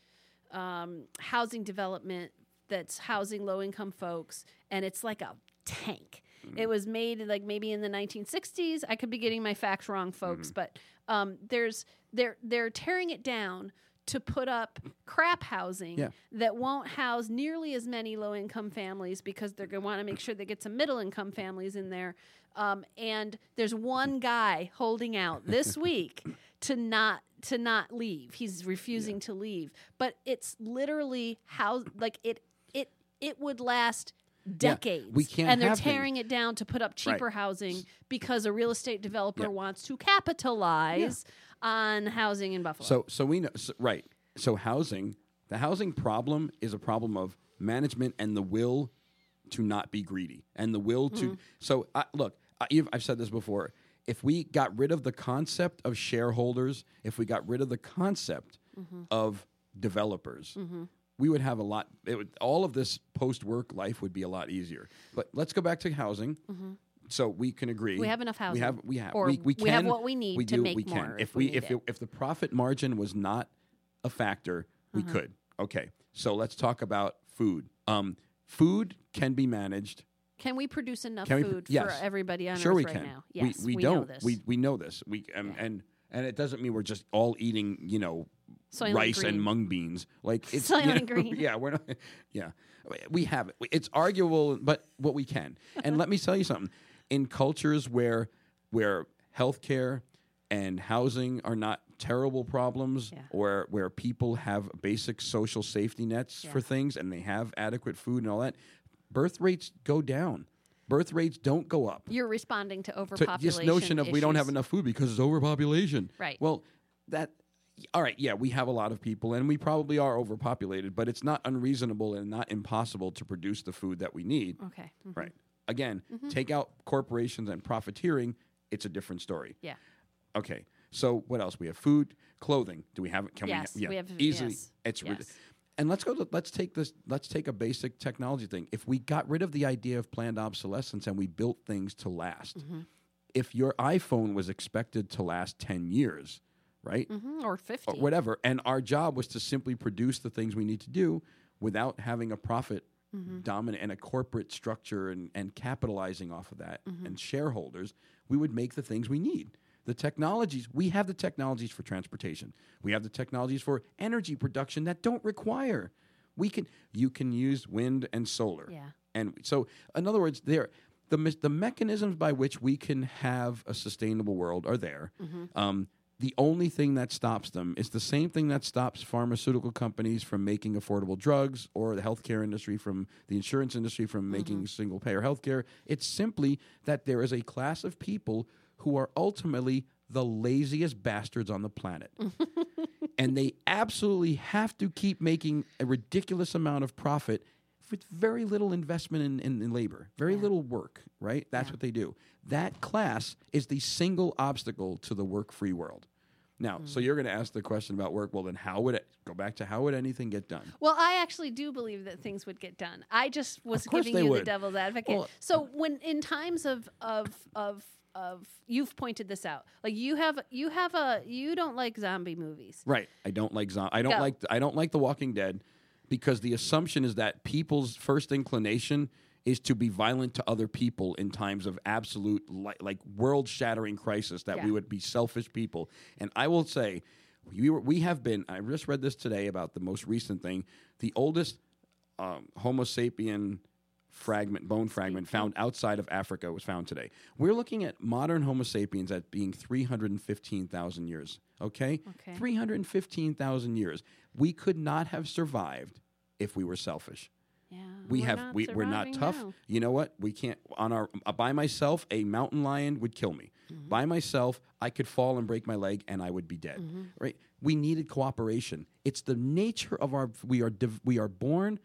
um, housing development that's housing low income folks, and it's like a tank. Mm. It was made like maybe in the 1960s. I could be getting my facts wrong, Mm-hmm. folks, but um, there's they're they're tearing it down to put up crap housing Yeah. that won't house nearly as many low income families because they're going to want to make sure they get some middle income families in there. Um, and there's one guy holding out this week to not to not leave. He's refusing to leave, but it's literally how like it it it would last decades. we can't and they're things. tearing it down to put up cheaper housing because a real estate developer wants to capitalize on housing in Buffalo. So so we know so, right. So housing, the housing problem is a problem of management and the will to not be greedy and the will to. Mm-hmm. So I look, I, I've said this before. If we got rid of the concept of shareholders, if we got rid of the concept of developers, we would have a lot. It would, all of this post work life would be a lot easier. But let's go back to housing. So we can agree We have enough We housing. have we have Or we, we, we have can- what we need we to do, make we can. more If if we we if it. if the profit margin was not a factor, we Uh-huh. could. Okay, so let's talk about food. Um, food can be managed. Can we produce enough we food yes. for everybody on sure, Earth we right can. now? Yes, we, we, know don't. this. We we know this. We um, Yeah. and and it doesn't mean we're just all eating. You know, Soylent rice Green. and mung beans. Like it's Soylent you know, Green. Yeah, we're not. Yeah, we have it. It's arguable, but what we can. And let me tell you something. In cultures where where healthcare and housing are not terrible problems, Yeah. or where people have basic social safety nets Yeah. for things and they have adequate food and all that, birth rates go down. Birth rates don't go up You're responding to to overpopulation. this notion of we don't have enough food because it's overpopulation. Right. Well, that all right, yeah, we have a lot of people and we probably are overpopulated, but it's not unreasonable and not impossible to produce the food that we need. Okay. mhm. Right. Again, Mm-hmm. take out corporations and profiteering, it's a different story. Yeah. Okay. So what else? We have food, clothing. Do we have it? Can Yes, we? Yeah. we have- easily. yes, It's rid- yes. And let's go. To, let's take this. Let's take a basic technology thing. If we got rid of the idea of planned obsolescence and we built things to last, Mm-hmm. if your iPhone was expected to last ten years, right, Mhm, Or 50. or whatever, and our job was to simply produce the things we need to do without having a profit Mm-hmm. dominant and a corporate structure and, and capitalizing off of that Mm-hmm. and shareholders, we would make the things we need. The technologies, we have the technologies for transportation. We have the technologies for energy production that don't require. We can you can use wind and solar. Yeah. And so in other words, there the me- the mechanisms by which we can have a sustainable world are there. Mm-hmm. Um, the only thing that stops them is the same thing that stops pharmaceutical companies from making affordable drugs or the healthcare industry from the insurance industry from Mm-hmm. making single payer healthcare. It's simply that there is a class of people who are ultimately the laziest bastards on the planet. and they absolutely have to keep making a ridiculous amount of profit with very little investment in, in, in labor, very Yeah. little work, right? That's Yeah. what they do. That class is the single obstacle to the work free world. Now, Mm. so you're going to ask the question about work. Well, then how would it go back to how would anything get done? Well, I actually do believe that things would get done. I just was giving you the devil's advocate. Well- so when in times of of of of you've pointed this out, like you have you have a you don't like zombie movies. Right. I don't like zom- I don't Go. like I don't like The Walking Dead because the assumption is that people's first inclination is to be violent to other people in times of absolute li- like world-shattering crisis that we would be selfish people. And I will say we were, we have been I just read this today about the most recent thing, the oldest um, Homo sapien fragment, bone fragment found outside of Africa was found today. We're looking at modern Homo sapiens at being 315,000 years. Okay? Okay. 315,000 years. We could not have survived if we were selfish. Yeah, We we're have not we, we're not tough. now. You know what? We can't on our uh, by myself a mountain lion would kill me. Mm-hmm. By myself I could fall and break my leg and I would be dead. Mm-hmm. Right? We needed cooperation. It's the nature of our we are div, we are born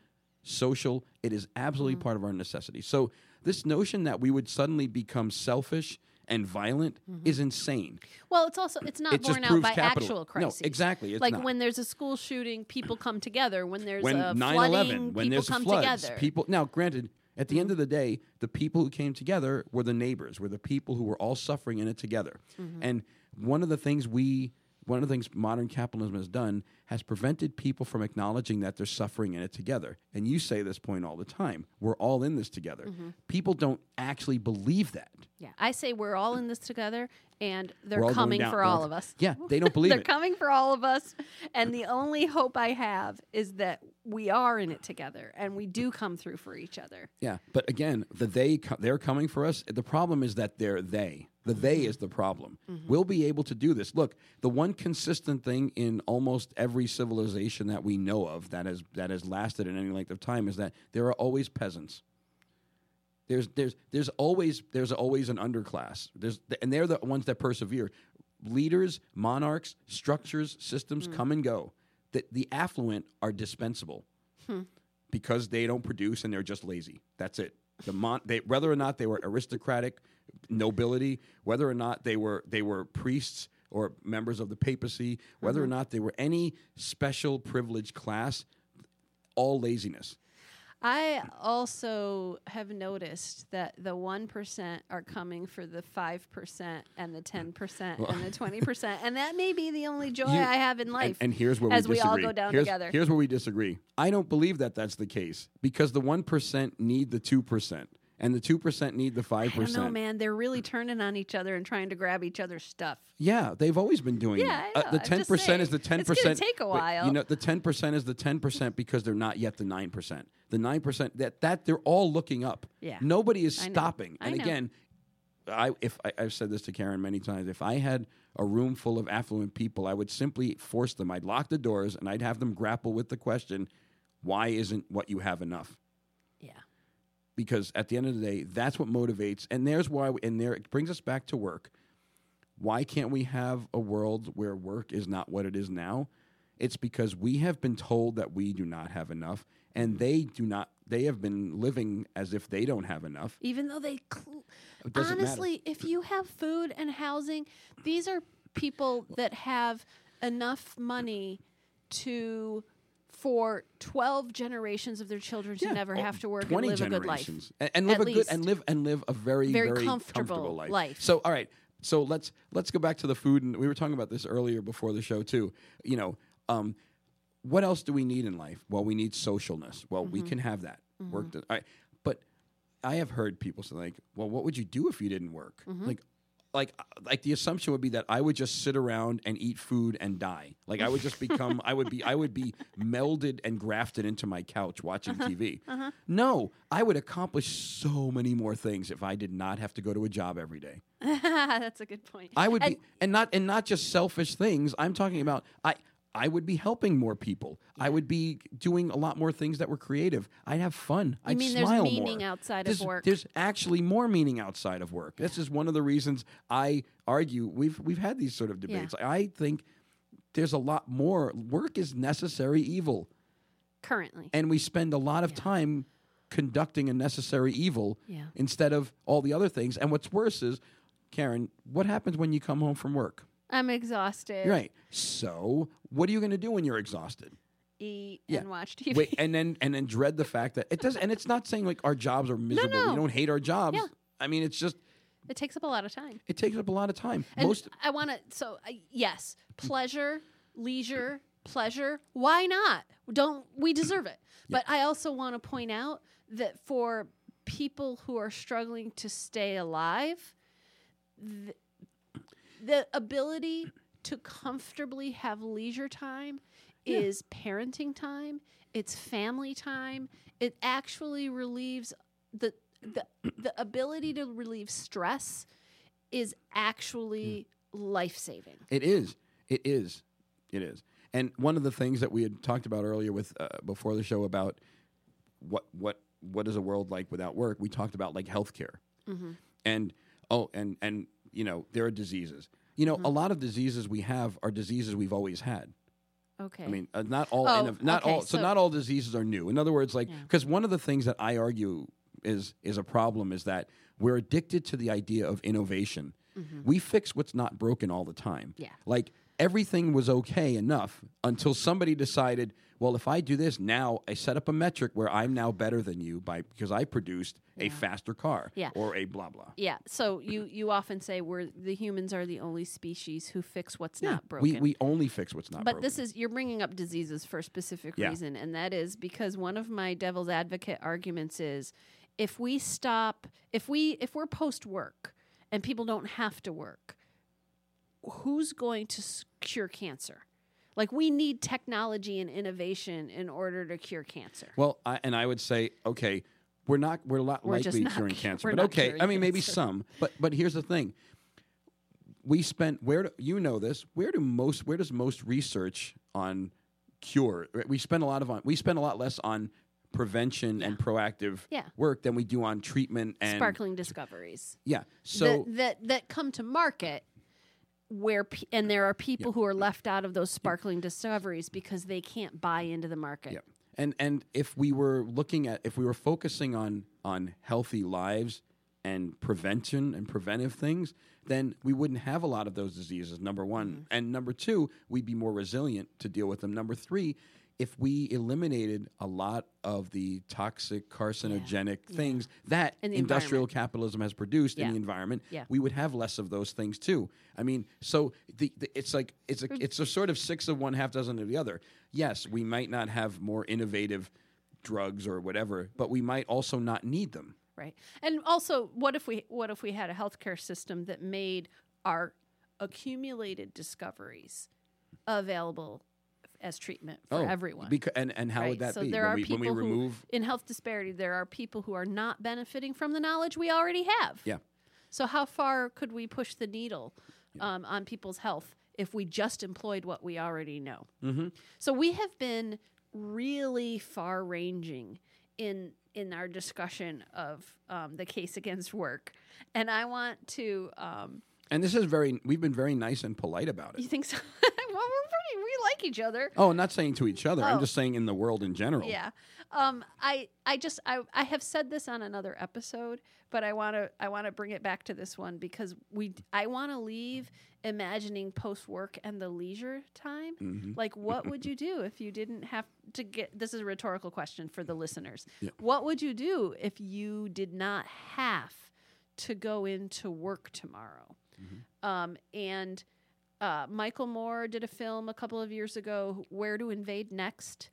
social. It is absolutely Mm-hmm. part of our necessity. So this notion that we would suddenly become selfish and violent is insane. Well, it's also it's not It borne out by capital- actual No, exactly, it's like not. when there's a school shooting, people come together. When there's when a 9 flooding, when people there's come floods, together. people. Now, granted, at the end of the day, the people who came together were the neighbors, were the people who were all suffering in it together. Mm-hmm. And one of the things we, one of the things modern capitalism has done has prevented people from acknowledging that they're suffering in it together. And you say this point all the time. We're all in this together. Mm-hmm. People don't actually believe that. yeah, I say we're all in this together, and they're all coming down- for all of us. Yeah, they don't believe it. they're it. coming for all of us, and the only hope I have is that we are in it together, and we do come through for each other. Yeah, but again, the they co- they're coming for us. The problem is that they're they. The they is the problem. Mm-hmm. We'll be able to do this. Look, the one consistent thing in almost every civilization that we know of that has that has lasted in any length of time is that there are always peasants. There's there's there's always there's always an underclass. There's and they're the ones that persevere. Leaders, monarchs, structures, systems hmm. come and go. The, the affluent are dispensable hmm. because they don't produce and they're just lazy. That's it. The mon- they, whether or not they were aristocratic nobility, whether or not they were they were priests or members of the papacy, whether or mm-hmm. not they were any special privileged class, all laziness. I also have noticed that the 1% are coming for the 5% and the 10% and the 20%. And that may be the only joy You- I have in life. And, and here's where we disagree. as we we all go down here's, together. Here's where we disagree. I don't believe that that's the case because the one percent need the two percent, and the two percent need the five I don't know, percent. man. They're really turning on each other and trying to grab each other's stuff. Yeah, they've always been doing Yeah, that. I Uh, the 10% is the saying. ten It's gonna percent. take a while. You know, the ten percent is the ten percent because they're not yet the nine percent. The nine percent that that they're all looking up. Yeah. Nobody is I know. stopping. And again, I if I, I've said this to Karen many times, if I had a room full of affluent people, I would simply force them. I'd lock the doors and I'd have them grapple with the question, why isn't what you have enough? Because at the end of the day, that's what motivates. And there's why, and there it brings us back to work. Why can't we have a world where work is not what it is now? It's because we have been told that we do not have enough, and they do not. They have been living as if they don't have enough. Even though they. Cl- doesn't matter. Honestly, if you have food and housing, these are people that have enough money to. For twelve generations of their children to Yeah, never have to work and live a good life. and, and live At a good and live and live a very very, Very comfortable, comfortable life. life. So all right, so let's let's go back to the food, and we were talking about this earlier before the show too. You know, um, what else do we need in life? Well, we need socialness. Well, Mm-hmm. we can have that. Work, does- all right, but I have heard people say like, "Well, what would you do if you didn't work?" Mm-hmm. Like. Like, like the assumption would be that I would just sit around and eat food and die. Like I would just become, I would be, I would be melded and grafted into my couch watching Uh-huh. TV. No, I would accomplish so many more things if I did not have to go to a job every day. That's a good point. I would And- be, and not and not just selfish things. I'm talking about I. I would be helping more people. I would be doing a lot more things that were creative. I'd have fun. I'd mean there's smile meaning more. outside of there's, work? There's actually more meaning outside of work. This is one of the reasons I argue. We've we've had these sort of debates. I think there's a lot more. Work is necessary evil, currently. and we spend a lot of time conducting a necessary evil Yeah. instead of all the other things. And what's worse is, Karen, what happens when you come home from work? I'm exhausted. Right. So, what are you going to do when you're exhausted? Eat Yeah. and watch TV. Wait, and then and then dread the fact that it does. And it's not saying like our jobs are miserable. no. We don't hate our jobs. Yeah. I mean, it's just it takes up a lot of time. it takes up a lot of time. And Most I want to. So uh, yes, pleasure, leisure, pleasure. Why not? Don't we deserve it? But I also want to point out that for people who are struggling to stay alive, the, the ability to comfortably have leisure time is parenting time. It's family time. It actually relieves the the the ability to relieve stress is actually life saving. It is. It is. It is. And one of the things that we had talked about earlier with uh, before the show about what what what is a world like without work, we talked about like healthcare. Mm-hmm. And oh, and and you know there are diseases. You know, a Mm-hmm. lot of diseases we have are diseases we've always had. Okay. I mean, uh, not all, Oh, not okay, all. So, so- not all diseases are new. In other words, like Yeah. because one of the things that I argue is is a problem is that we're addicted to the idea of innovation. We fix what's not broken all the time. Mm-hmm. Yeah. Like everything was okay enough until somebody decided, well, if I do this now, I set up a metric where I'm now better than you by because I produced a faster car Yeah. or a blah blah. yeah. So you you often say we're the humans are the only species who fix what's Yeah. not broken. We we only fix what's not but broken. this is you're bringing up diseases for a specific Yeah. reason, and that is because one of my devil's advocate arguments is if we stop, if we if we're post work and people don't have to work, who's going to cure cancer? Like we need technology and innovation in order to cure cancer. Well, I, and I would say, okay, we're not we're not We're likely not curing cancer, but okay. I mean, maybe cancer. some, but but here's the thing: we spent where do, you know this? Where do most where does most research on cure? We spend a lot of on we spend a lot less on prevention and proactive Yeah. work than we do on treatment and Sparkling discoveries. yeah. So that, that that come to market where pe- and there are people who are left out of those sparkling discoveries because they can't buy into the market. Yeah. And and if we were looking at if we were focusing on on healthy lives and prevention and preventive things, then we wouldn't have a lot of those diseases. Number one, mm-hmm. and number two, we'd be more resilient to deal with them. Number three. If we eliminated a lot of the toxic, carcinogenic things that In industrial capitalism has produced in the environment, Yeah. we would have less of those things too. I mean, so the, the, it's like it's a it's a sort of six of one, half dozen of the other. Yes, we might not have more innovative drugs or whatever, but we might also not need them. Right. And also what if we what if we had a healthcare system that made our accumulated discoveries available as treatment for everyone? Beca- and and how would right? that so be there when are we people when we who, remove? in health disparity there are people who are not benefiting from the knowledge we already have. Yeah. So how far could we push the needle um, on people's health if we just employed what we already know? Mm-hmm. So we have been really far-ranging in in our discussion of um, the case against work, and I want to. Um, And this is very we've been very nice and polite about it. you think so? well, we're pretty. We like each other. Oh, I'm not saying to each other. I'm Oh. just saying in the world in general. Yeah. Um, I I just I, I have said this on another episode, but I want to I want to bring it back to this one because we I want to leave imagining post work and the leisure time. Mhm. Like what would you do if you didn't have to get this is a rhetorical question for the listeners. Yeah. What would you do if you did not have to go into work tomorrow? Mm-hmm. Um, and uh, Michael Moore did a film a couple of years ago, Where to Invade Next,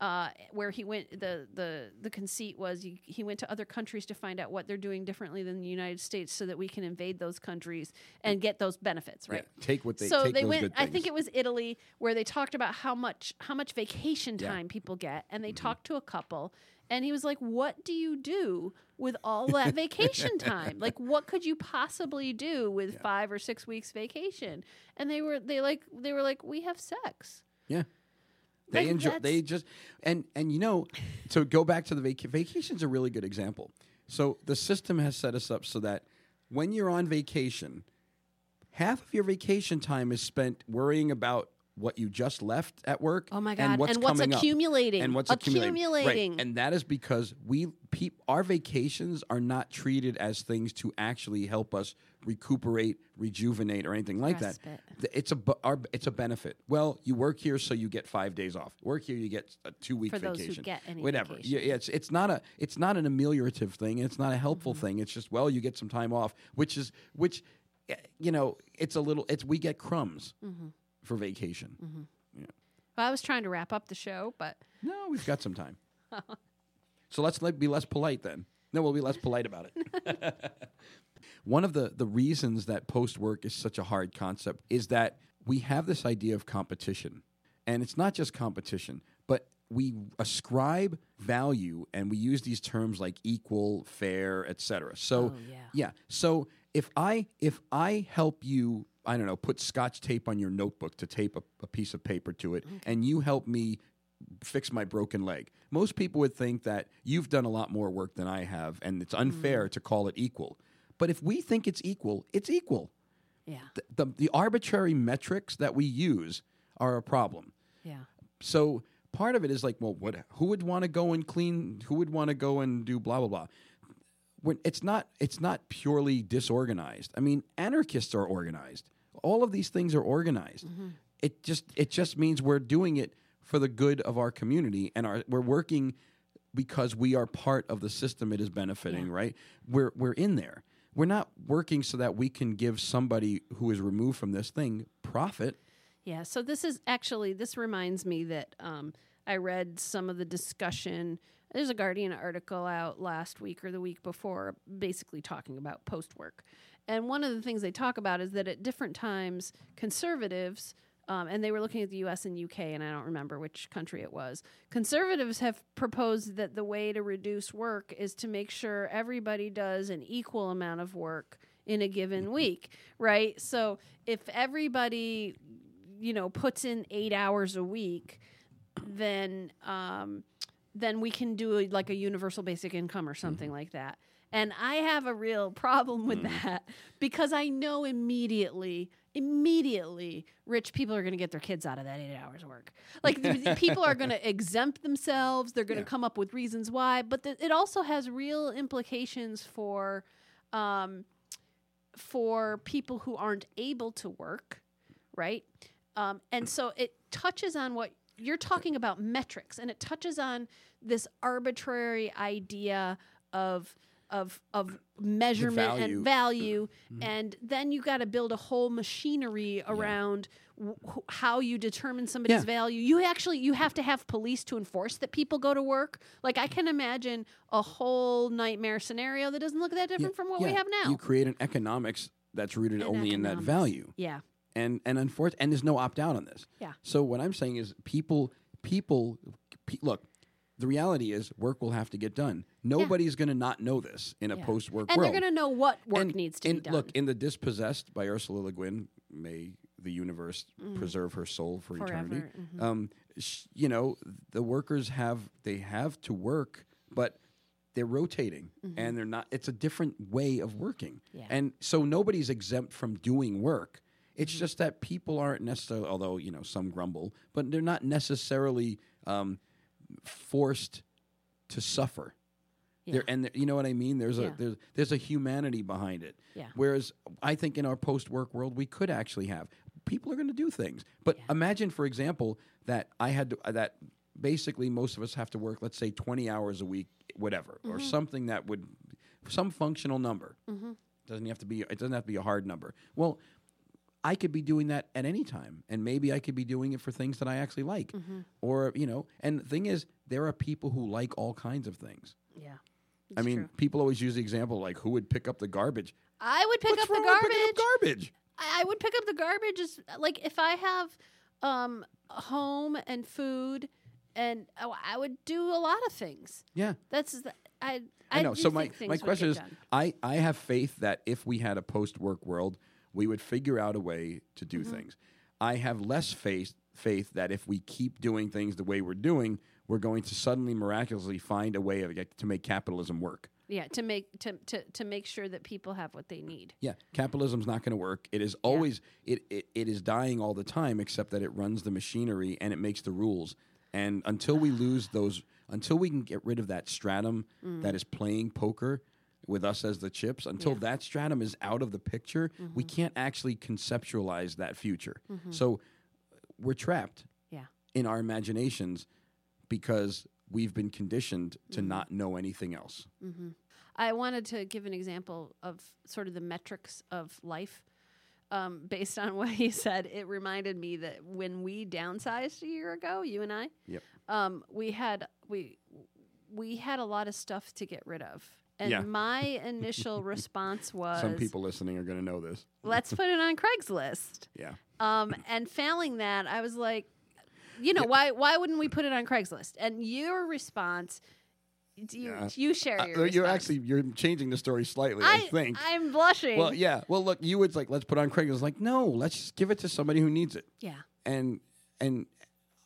uh, where he went. the the The conceit was he, he went to other countries to find out what they're doing differently than the United States, so that we can invade those countries and get those benefits. Right. Yeah, Take what they so they went. I think it was Italy where they talked about how much how much vacation Yeah. Mm-hmm. time people get, and they talked to a couple. And he was like, "What do you do with all that vacation time? Like, what could you possibly do with five or six weeks vacation?" And they were they like they were like, "We have sex." Yeah. They enjoy. They just and and you know, to go back to the vac- vacation's a really good example. So the system has set us up so that when you're on vacation, half of your vacation time is spent worrying about what you just left at work. Oh my God. And what's, And what's accumulating. And what's accumulating. Accumulating. Right. And that is because we peop, our vacations are not treated as things to actually help us recuperate, rejuvenate, or anything like Respite. that. It's a our, it's a benefit. Well, you work here, so you get five days off. Work here, you get a two week For those who vacation. get any Whatever. vacation. Yeah, yeah, it's it's not a it's not an ameliorative thing. It's not a helpful Mm-hmm. thing. It's just well, you get some time off, which is which, eh, you know, it's a little. It's we get crumbs Mm-hmm. for vacation. Well, I was trying to wrap up the show, but No, we've got some time. so let's let, be less polite then. No, we'll be less polite about it. One of the, the reasons that post work is such a hard concept is that we have this idea of competition. And it's not just competition, but we ascribe value and we use these terms like equal, fair, etc. So Oh, yeah. yeah. So if I if I help you, I don't know, put scotch tape on your notebook to tape a, a piece of paper to it, mm. and you help me fix my broken leg. Most people would think that you've done a lot more work than I have, and it's unfair mm. to call it equal. But if we think it's equal, it's equal. yeah. The, the, the arbitrary metrics that we use are a problem. Yeah. So part of it is like, well, what? Who would want to go and clean? Who would want to go and do blah blah blah? When it's not, it's not purely disorganized. I mean, anarchists are organized. All of these things are organized. Mm-hmm. It just, it just means we're doing it for the good of our community, and our we're working because we are part of the system it is benefiting. Yeah. Right? We're we're in there. We're not working so that we can give somebody who is removed from this thing profit. Yeah, so this is actually this reminds me that um, I read some of the discussion. There's a Guardian article out last week or the week before, basically talking about post work. And one of the things they talk about is that at different times, conservatives, um, and they were looking at the US and UK, and I don't remember which country it was, conservatives have proposed that the way to reduce work is to make sure everybody does an equal amount of work in a given week, right? So if everybody you know puts in eight hours a week then um then we can do a, like a universal basic income or something like that and i have a real problem with that because i know immediately immediately rich people are going to get their kids out of that eight hours work. Like the people are going to exempt themselves they're going to Yeah. come up with reasons why but the, it also has real implications for um, for people who aren't able to work right? Um, and so it touches on what you're talking about metrics and it touches on this arbitrary idea of of of measurement value. and value mm-hmm. and then you got to build a whole machinery around w- wh- how you determine somebody's Yeah. value you actually you have to have police to enforce that people go to work like i can imagine a whole nightmare scenario that doesn't look that different from what we have now You create an economics that's rooted In only in that value. yeah and and unfortunately, and there's no opt out on this. Yeah. So what I'm saying is, people, people, pe- look. The reality is, work will have to get done. Nobody's going to not know this in a Yeah. post-work world. and they're going to know what work And- needs to and be done Look, in the Dispossessed by Ursula Le Guin, may the universe preserve her soul for eternity. Mm-hmm. Um, sh- you know, the workers have they have to work, but they're rotating and they're not. It's a different way of working, Mm-hmm. Yeah. and so nobody's exempt from doing work. It's just that people aren't necessarily, although you know some grumble, but they're not necessarily um, forced to suffer. Yeah. There, and there- you know what I mean. There's Yeah. a there's there's a humanity behind it. Yeah. Whereas I think in our post-work world, we could actually have people are going to do things. But Yeah. imagine, for example, that I had to, uh, that basically most of us have to work, let's say, twenty hours a week, whatever, or Mm-hmm. something that would some functional number. Doesn't have to be. It doesn't have to be a hard number. Well. I could be doing that at any time, and maybe I could be doing it for things that I actually like, Mm-hmm. or you know. And the thing is, there are people who like all kinds of things. yeah I mean, true. people always use the example like, who would pick up the garbage? I would pick What's up the garbage. up garbage? I I would pick up the garbage. As, like if I have um, home and food, and oh, I would do a lot of things. Yeah, That's the- I. I, know. do So my my question is, done. I I have faith that if we had a post work world, we would figure out a way to do Mm-hmm. things. I have less faith faith that if we keep doing things the way we're doing, we're going to suddenly miraculously find a way of, to make capitalism work. Yeah, to make to, to to make sure that people have what they need. Yeah, capitalism's not going to work. It is always it, it it is dying all the time, except that it runs the machinery and it makes the rules. And until we lose those, until we can get rid of that stratum that is playing poker with us as the chips, until. Yeah. that stratum is out of the picture, we can't actually conceptualize that future. So we're trapped Yeah. in our imaginations because we've been conditioned Mm-hmm. to not know anything else. I wanted to give an example of sort of the metrics of life. Um, based on what he said, it reminded me that when we downsized a year ago, you and I, Yep. um, we had we we had a lot of stuff to get rid of, and Yeah. my initial response was, Some people listening are going to know this. "Let's put it on Craigslist." Yeah. Um, and failing that, I was like, you know, why why wouldn't we put it on Craigslist? And your response, you Yeah. you share Uh, your. you're response. actually you're changing the story slightly. I, think. I'm blushing. well, yeah. Well, look, you would like let's put on Craigslist. Like, no, let's just give it to somebody who needs it. yeah. And and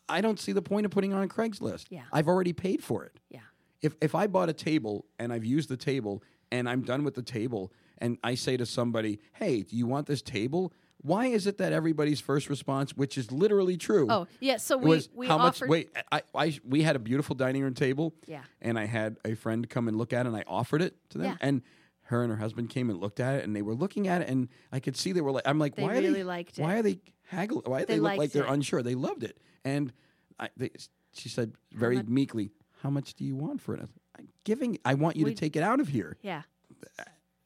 I don't see the point of putting it on Craigslist. Yeah. I've already paid for it. Yeah. If if I bought a table and I've used the table and I'm done with the table and I say to somebody, "Hey, do you want this table?" Why is it that everybody's first response, which is literally true, Oh, yeah. So we was we how much? offered. Wait, I, I we had a beautiful dining room table. Yeah. and I had a friend come and look at it, and I offered it to them, Yeah. and her and her husband came and looked at it, and they were looking at it, and I could see they were like, I'm like, They why are really they liked Why are they haggle? Why do They they look like liked they're it. unsure? They loved it, and I, they, she said very meekly, "How much do you want for it?" I I'm giving. I want you We- to take it out of here, Yeah.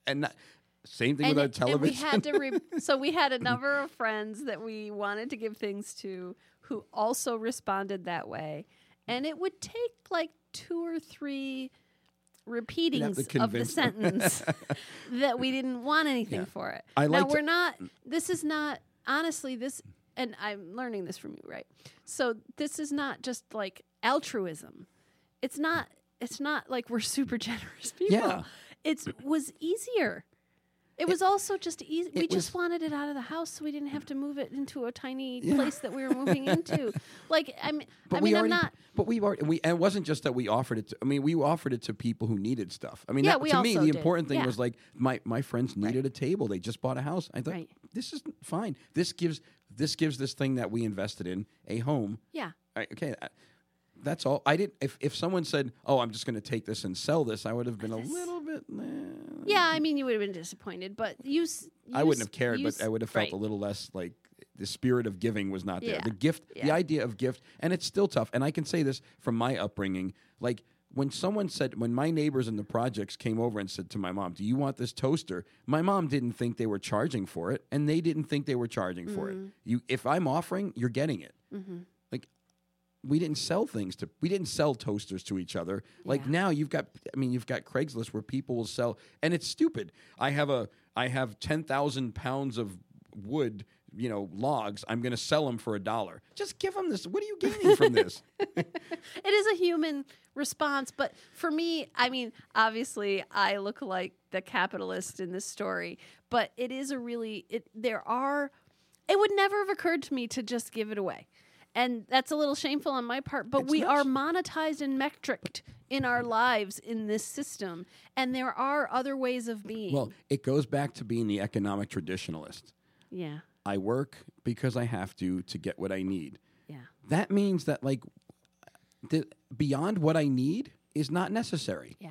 and not, same thing And, with our and we television. had to. Re- so we had a number of friends that we wanted to give things to who also responded that way, and it would take like two or three repeatings of the sentence that we didn't want anything Yeah. for it. I now like we're not. This is not honestly this, and I'm learning this from you, right? So this is not just like altruism. It's not. It's not like we're super generous people. Yeah. It was easier. It was also just easy. We just wanted it out of the house, so we didn't have to move it into a tiny Yeah. place that we were moving into. Like, I mean, But I we mean, I'm not. But we've already, we, and it wasn't just that we offered it. To, I mean, we offered it to people who needed stuff. I mean, Yeah, that, we to me, the did. important thing Yeah. was like my my friends needed a table. They just bought a house. I thought Right. this is fine. This gives this gives this thing that we invested in a home. Yeah, I, okay, that's all. I didn't. If if someone said, "Oh, I'm just going to take this and sell this," I would have been a little bit. eh. yeah. I mean, you would have been disappointed, but you. s- I you wouldn't s- have cared, you but s- I would have felt right. a little less like the spirit of giving was not there. Yeah. The gift, the Yeah. idea of gift, and it's still tough. And I can say this from my upbringing. Like when someone said, when my neighbors in the projects came over and said to my mom, "Do you want this toaster?" My mom didn't think they were charging for it, and they didn't think they were charging for Mm-hmm. it. You, if I'm offering, you're getting it. We didn't sell things to we didn't sell toasters to each other. Like Yeah. now you've got i mean you've got craigslist where people will sell and it's stupid. I have a i have 10000 pounds of wood you know logs. I'm going to sell them for a dollar. Just give them this what are you gaining from this? It is a human response but for me i mean obviously i look like the capitalist in this story but it is a really it there are it would never have occurred to me to just give it away and that's a little shameful on my part but It's we are monetized and metriced in our mm. lives in this system and there are other ways of being. Well it goes back to being the economic traditionalist. Yeah. I work because i have to to get what i need. Yeah. That means that like the, beyond what i need is not necessary. Yeah.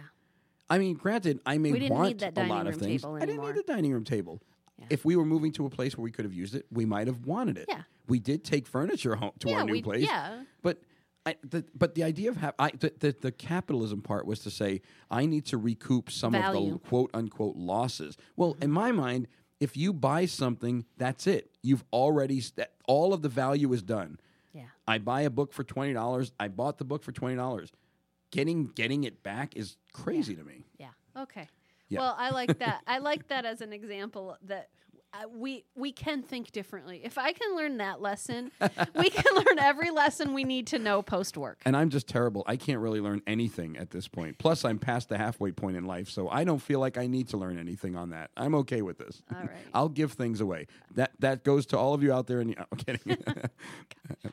I mean, granted, I may We didn't need want a lot of things. I didn't need the dining room table. Yeah. If we were moving to a place where we could have used it, we might have wanted it. Yeah. We did take furniture home to yeah our new we, place. yeah But I, the, but the idea of ha- I, the, the the capitalism part was to say I need to recoup some of the quote unquote losses. Well, in my mind, if you buy something, that's it. You've already st- all of the value is done. yeah I buy a book for twenty dollars. I bought the book for twenty dollars. Getting getting it back is crazy to me. Yeah. Okay. Yeah. Well, I like that. I like that as an example that uh, we we can think differently. If I can learn that lesson, we can learn every lesson we need to know post work. And I'm just terrible. I can't really learn anything at this point. Plus, I'm past the halfway point in life, so I don't feel like I need to learn anything on that. I'm okay with this. All right. I'll give things away. That that goes to all of you out there. And I'm kidding.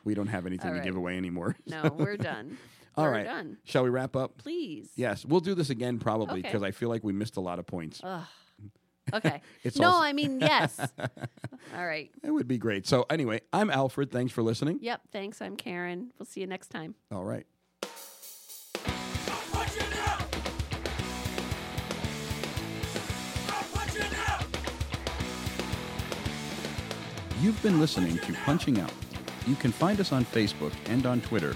we don't have anything All to give away anymore. No, we're done. All We're right. done. Shall we wrap up? Please. Yes, we'll do this again probably Okay. because I feel like we missed a lot of points. Ugh. Okay. It's no, also- I mean yes. All right. It would be great. So anyway, I'm Alfred. Thanks for listening. Yep. Thanks. I'm Karen. We'll see you next time. All right. I'm punching out! I'm punching out! You've been listening to Punching Out. You can find us on Facebook and on Twitter